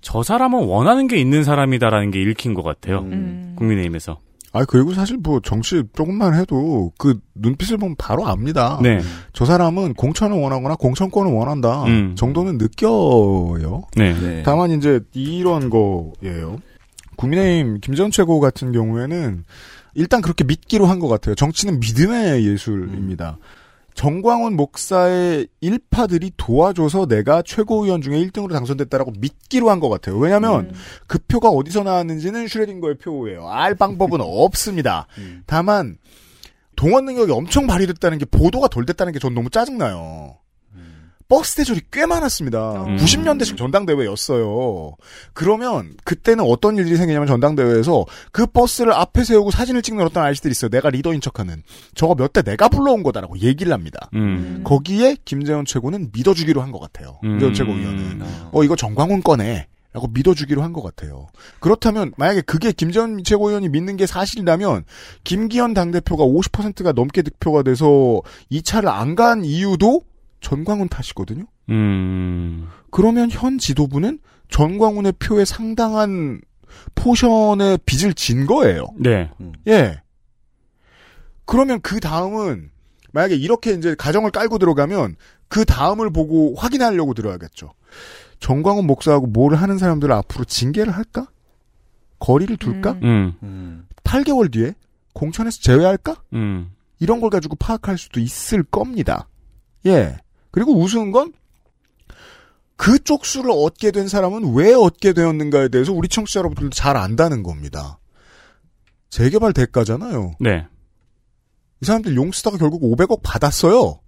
저 음. 사람은 원하는 게 있는 사람이다라는 게 읽힌 것 같아요. 음. 국민의힘에서. 아, 그리고 사실 뭐 정치 조금만 해도 그 눈빛을 보면 바로 압니다. 네. 저 사람은 공천을 원하거나 공천권을 원한다. 음. 정도는 느껴요. 네. 네. 다만 이제 이런 거예요. 국민의힘 김전 최고 같은 경우에는 일단 그렇게 믿기로 한 것 같아요. 정치는 믿음의 예술입니다. 정광훈 목사의 일파들이 도와줘서 내가 최고위원 중에 1등으로 당선됐다라고 믿기로 한 것 같아요. 왜냐하면 그 표가 어디서 나왔는지는 슈레딩거의 표예요. 알 방법은 없습니다. 다만 동원 능력이 엄청 발휘됐다는 게 보도가 덜 됐다는 게 전 너무 짜증나요. 버스 대절이 꽤 많았습니다. 음. 90년대식 전당대회였어요. 그러면 그때는 어떤 일들이 생기냐면 전당대회에서 그 버스를 앞에 세우고 사진을 찍는 어떤 아저씨들이 있어요. 내가 리더인 척하는. 저거 몇 대 내가 불러온 거다라고 얘기를 합니다. 음. 거기에 김재원 최고는 믿어주기로 한 것 같아요. 음. 김재원 최고위원은. 어 이거 정광훈 꺼내. 라고 믿어주기로 한 것 같아요. 그렇다면 만약에 그게 김재원 최고위원이 믿는 게 사실이라면 김기현 당대표가 50%가 넘게 득표가 돼서 이 차를 안 간 이유도 전광훈 탓이거든요. 음. 그러면 현 지도부는 전광훈의 표에 상당한 포션의 빚을 진 거예요. 네. 예. 그러면 그 다음은 만약에 이렇게 이제 가정을 깔고 들어가면 그 다음을 보고 확인하려고 들어야겠죠. 정광훈 목사하고 뭘 하는 사람들을 앞으로 징계를 할까? 거리를 둘까? 음. 8개월 뒤에 공천에서 제외할까? 음. 이런 걸 가지고 파악할 수도 있을 겁니다. 예. 그리고 우스운 건 그 쪽수를 얻게 된 사람은 왜 얻게 되었는가에 대해서 우리 청취자 여러분들도 잘 안다는 겁니다. 재개발 대가잖아요. 네. 이 사람들 용 쓰다가 결국 500억 받았어요.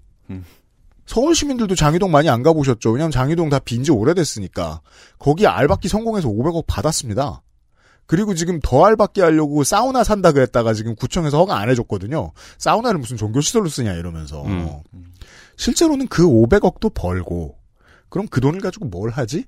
서울 시민들도 장이동 많이 안 가보셨죠. 왜냐하면 장이동 다 빈 지 오래됐으니까. 거기 알받기 성공해서 500억 받았습니다. 그리고 지금 더 알받기 하려고 사우나 산다 그랬다가 지금 구청에서 허가 안 해줬거든요. 사우나를 무슨 종교시설로 쓰냐 이러면서. 실제로는 그 500억도 벌고 그럼 그 돈을 가지고 뭘 하지?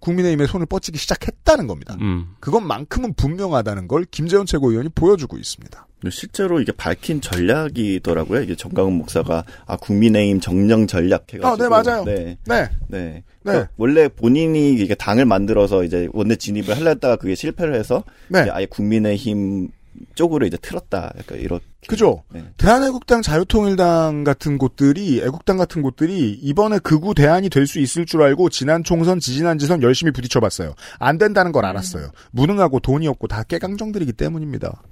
국민의힘의 손을 뻗치기 시작했다는 겁니다. 음. 그것만큼은 분명하다는 걸 김재원 최고위원이 보여주고 있습니다. 실제로 이게 밝힌 전략이더라고요. 이게 정강훈 목사가 아 국민의힘 정령 전략 해가지고 아, 네, 맞아요. 네. 네. 네. 네. 그러니까 원래 본인이 이게 당을 만들어서 이제 원내 진입을 하려 했다가 그게 실패를 해서 네. 이제 아예 국민의힘 쪽으로 이제 틀었다. 약간 이렇게. 그죠? 네. 대한애국당 자유통일당 같은 곳들이 애국당 같은 곳들이 이번에 극우 대안이 될 수 있을 줄 알고 지난 총선 지지난 지선 열심히 부딪혀봤어요. 안 된다는 걸 알았어요. 무능하고 돈이 없고 다 깨강정들이기 때문입니다.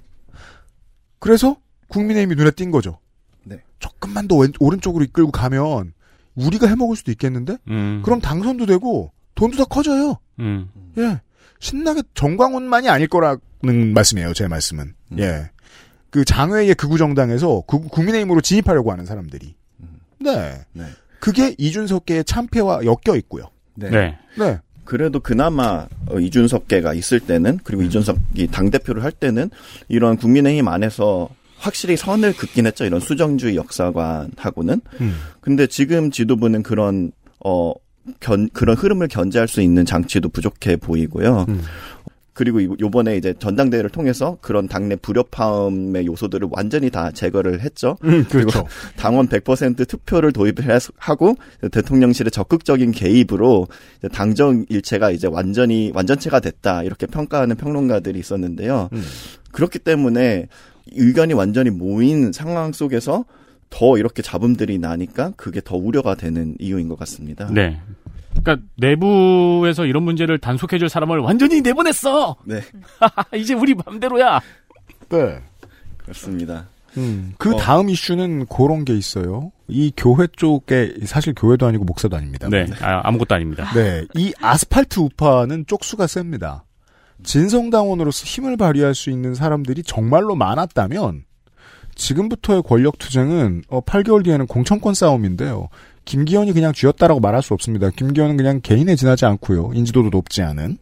그래서 국민의힘이 눈에 띈 거죠. 네. 조금만 더 왼, 오른쪽으로 이끌고 가면 우리가 해먹을 수도 있겠는데? 음. 그럼 당선도 되고 돈도 더 커져요. 음. 예. 신나게 정광훈만이 아닐 거라는 말씀이에요. 제 말씀은. 예. 그 장외의 극우 정당에서 그 국민의힘으로 진입하려고 하는 사람들이. 네. 네. 그게 이준석계의 참패와 엮여 있고요. 네. 네. 네. 그래도 그나마 어, 이준석계가 있을 때는 그리고 이준석이 당 대표를 할 때는 이런 국민의힘 안에서 확실히 선을 긋긴 했죠. 이런 수정주의 역사관하고는. 음. 근데 지금 지도부는 그런 어 견, 그런 흐름을 견제할 수 있는 장치도 부족해 보이고요. 음. 그리고 이- 요번에 이제 전당대회를 통해서 그런 당내 불협화음의 요소들을 완전히 다 제거를 했죠. 음, 그리고 그렇죠. 당원 100% 투표를 도입하고 대통령실의 적극적인 개입으로 당정 일체가 이제 완전히 완전체가 됐다 이렇게 평가하는 평론가들이 있었는데요. 음. 그렇기 때문에 의견이 완전히 모인 상황 속에서 더 이렇게 잡음들이 나니까 그게 더 우려가 되는 이유인 것 같습니다. 네. 그러니까 내부에서 이런 문제를 단속해줄 사람을 완전히 내보냈어. 네, 이제 우리 맘대로야. 네. 그렇습니다. 음, 그 어. 다음 이슈는 그런 게 있어요. 이 교회 쪽에 사실 교회도 아니고 목사도 아닙니다. 네. 아, 아무것도 아닙니다. 네, 이 아스팔트 우파는 쪽수가 셉니다. 진성당원으로서 힘을 발휘할 수 있는 사람들이 정말로 많았다면 지금부터의 권력 투쟁은 어, 8개월 뒤에는 공천권 싸움인데요. 김기현이 그냥 쥐었다라고 말할 수 없습니다. 김기현은 그냥 개인에 지나지 않고요. 인지도도 높지 않은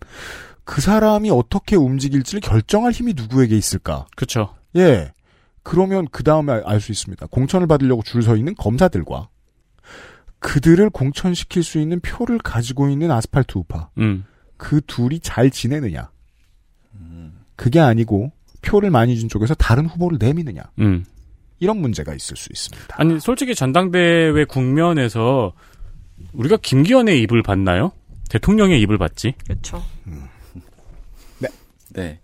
그 사람이 어떻게 움직일지를 결정할 힘이 누구에게 있을까? 그렇죠. 예. 그러면 그 다음에 알 수 있습니다. 공천을 받으려고 줄 서 있는 검사들과 그들을 공천시킬 수 있는 표를 가지고 있는 아스팔트 우파. 음. 그 둘이 잘 지내느냐. 그게 아니고 표를 많이 준 쪽에서 다른 후보를 내미느냐. 음. 이런 문제가 있을 수 있습니다. 아니 솔직히 전당대회 국면에서 우리가 김기현의 입을 봤나요? 대통령의 입을 봤지. 그렇죠. 네.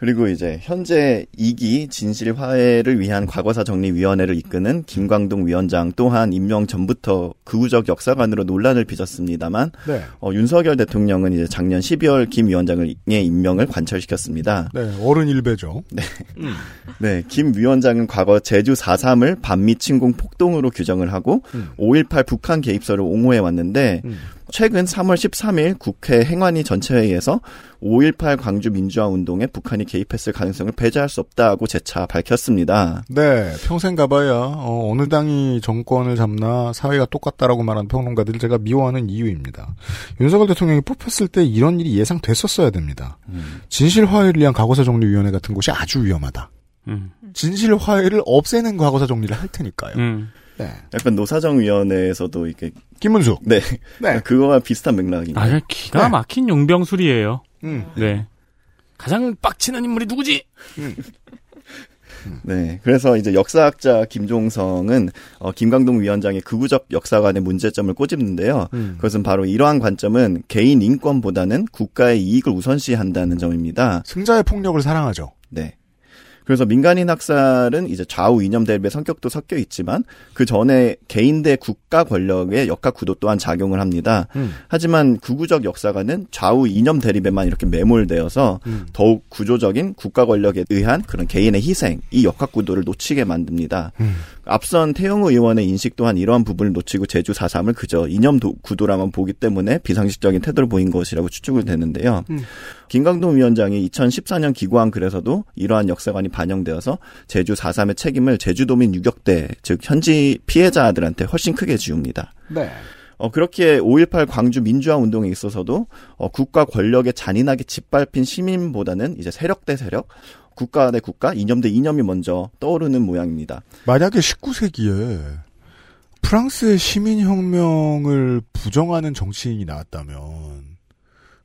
그리고 이제 현재 2기 진실 화해를 위한 과거사 정리위원회를 이끄는 김광동 위원장 또한 임명 전부터 극우적 역사관으로 논란을 빚었습니다만 네. 어, 윤석열 대통령은 이제 작년 12월 김 위원장의 임명을 관철시켰습니다. 네, 어른 일배죠. 네. 네, 김 위원장은 과거 제주 4.3을 반미 침공 폭동으로 규정을 하고 음. 5.18 북한 개입설을 옹호해 왔는데 음. 최근 3월 13일 국회 행안위 전체회의에서 5.18 광주 민주화 운동에 북한이 개입했을 가능성을 배제할 수 없다고 재차 밝혔습니다. 네, 평생 가봐야 어, 느 당이 정권을 잡나 사회가 똑같다라고 말하는 평론가들 제가 미워하는 이유입니다. 윤석열 대통령이 뽑혔을 때 이런 일이 예상됐었어야 됩니다. 진실 화해를 위한 과거사 정리위원회 같은 곳이 아주 위험하다. 음. 진실 화해를 없애는 과거사 정리를 할 테니까요. 음. 네. 약간 노사정위원회에서도 이렇게 김문수. 네, 네. 그거와 비슷한 맥락입니다. 아, 기가 막힌 용병술이에요. 음. 네. 가장 빡치는 인물이 누구지? 네. 그래서 이제 역사학자 김종성은 어, 김광동 위원장의 극우적 역사관의 문제점을 꼬집는데요. 음. 그것은 바로 이러한 관점은 개인 인권보다는 국가의 이익을 우선시한다는 점입니다. 승자의 폭력을 사랑하죠. 네. 그래서 민간인 학살은 이제 좌우 이념 대립의 성격도 섞여 있지만 그 전에 개인 대 국가 권력의 역학 구도 또한 작용을 합니다. 음. 하지만 극우적 역사관은 좌우 이념 대립에만 이렇게 매몰되어서 음. 더욱 구조적인 국가 권력에 의한 그런 개인의 희생, 이 역학 구도를 놓치게 만듭니다. 음. 앞선 태영우 의원의 인식 또한 이러한 부분을 놓치고 제주 4.3을 그저 이념 도- 구도라만 보기 때문에 비상식적인 태도를 보인 것이라고 추측을 되는데요. 음. 김강동 위원장이 2014년 기고한 글에서도 이러한 역사관이 반영되어서 제주 4.3의 책임을 제주도민 유격대, 즉 현지 피해자들한테 훨씬 크게 지웁니다. 네. 어, 그렇게 5.18 광주 민주화 운동에 있어서도 어, 국가 권력에 잔인하게 짓밟힌 시민보다는 이제 세력 대 세력, 국가 대 국가, 이념 대 이념이 먼저 떠오르는 모양입니다. 만약에 19세기에 프랑스의 시민혁명을 부정하는 정치인이 나왔다면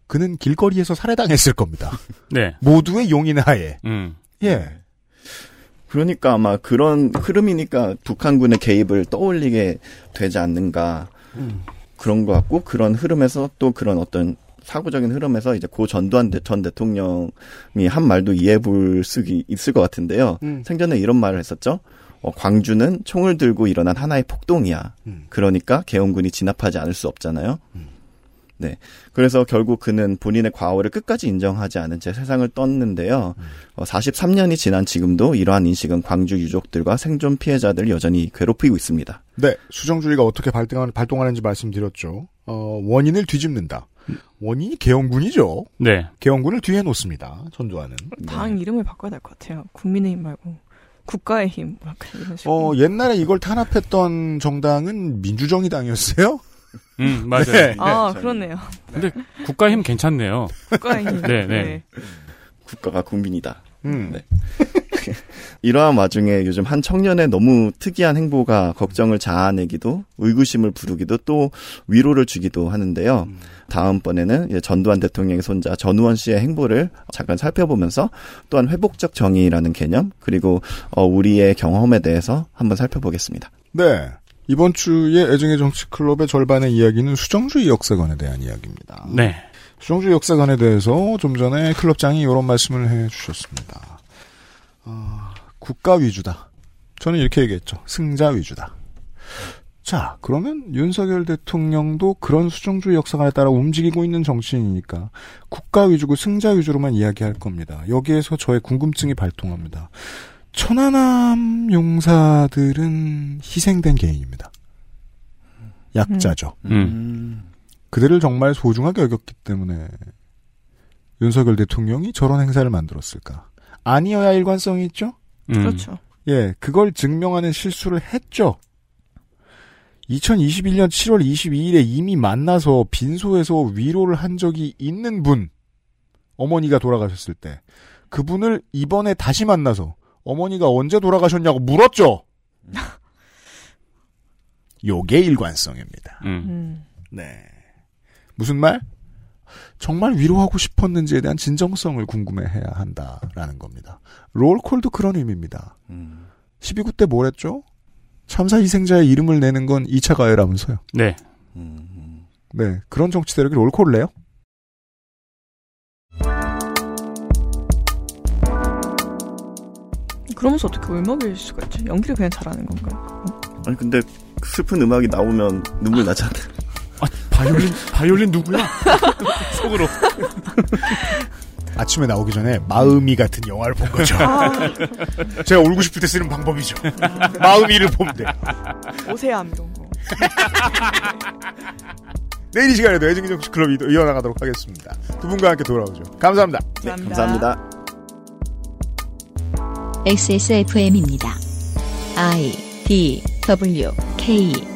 그는 길거리에서 살해당했을 겁니다. 네. 모두의 용인 하에. 음. 예. 그러니까 아마 그런 흐름이니까 북한군의 개입을 떠올리게 되지 않는가 그런 것 같고 그런 흐름에서 또 그런 어떤 사고적인 흐름에서 이제 고 전두환 대- 전 대통령이 한 말도 이해해 볼 수 있을 것 같은데요. 음. 생전에 이런 말을 했었죠. 어, 광주는 총을 들고 일어난 하나의 폭동이야. 음. 그러니까 개헌군이 진압하지 않을 수 없잖아요. 네. 그래서 결국 그는 본인의 과오를 끝까지 인정하지 않은 채 세상을 떴는데요. 어, 43년이 지난 지금도 이러한 인식은 광주 유족들과 생존 피해자들을 여전히 괴롭히고 있습니다. 네, 수정주의가 어떻게 발동하는, 발동하는지 말씀드렸죠. 어, 원인을 뒤집는다. 원인이 개헌군이죠. 네. 개헌군을 뒤에 놓습니다. 전두환은. 당 이름을 바꿔야 될 것 같아요. 국민의힘 말고 국가의 힘뭐 약간 이런 식으로. 어, 옛날에 이걸 탄압했던 정당은 민주정의당이었어요? 음, 맞아요. 네. 아 그렇네요. 근데 국가 힘 괜찮네요. 국가의 힘. 네, 네. 국가가 국민이다. 음. 네. 이러한 와중에 요즘 한 청년의 너무 특이한 행보가 걱정을 자아내기도 의구심을 부르기도 또 위로를 주기도 하는데요. 다음번에는 이제 전두환 대통령의 손자 전우원 씨의 행보를 잠깐 살펴보면서 또한 회복적 정의라는 개념 그리고 어, 우리의 경험에 대해서 한번 살펴보겠습니다. 네. 이번 주에 애증의 정치 클럽의 절반의 이야기는 수정주의 역사관에 대한 이야기입니다. 네. 수정주의 역사관에 대해서 좀 전에 클럽장이 이런 말씀을 해 주셨습니다. 어, 국가 위주다. 저는 이렇게 얘기했죠. 승자 위주다. 자, 그러면 윤석열 대통령도 그런 수정주의 역사관에 따라 움직이고 있는 정치인이니까 국가 위주고 승자 위주로만 이야기할 겁니다. 여기에서 저의 궁금증이 발동합니다. 천안함 용사들은 희생된 개인입니다. 약자죠. 음. 그들을 정말 소중하게 여겼기 때문에 윤석열 대통령이 저런 행사를 만들었을까? 아니어야 일관성이 있죠? 음. 그렇죠. 예, 그걸 증명하는 실수를 했죠. 2021년 7월 22일에 이미 만나서 빈소에서 위로를 한 적이 있는 분, 어머니가 돌아가셨을 때, 그분을 이번에 다시 만나서 어머니가 언제 돌아가셨냐고 물었죠. 요게 일관성입니다. 음. 음. 네. 무슨 말? 정말 위로하고 싶었는지에 대한 진정성을 궁금해해야 한다라는 겁니다. 롤콜도 그런 의미입니다. 12구 때 뭘 했죠? 참사 희생자의 이름을 내는 건 2차 가해라면서요. 네. 네. 그런 정치대로 롤콜을 내요? 그러면서 어떻게 울먹일 수가 있지? 연기를 그냥 잘하는 건가요? 아니 근데 슬픈 음악이 나오면 눈물 나잖아. 바이올린, 바이올린 누구야? 속으로. 아침에 나오기 전에 마음이 같은 영화를 본 거죠. 제가 울고 싶을 때 쓰는 방법이죠. 마음이를 보면 돼. 오세암 이런 거. 내일 이 시간에도 애증기 정치 클럽이 이어나가도록 하겠습니다. 두 분과 함께 돌아오죠. 감사합니다. 네, 감사합니다. XSFM입니다. I D W K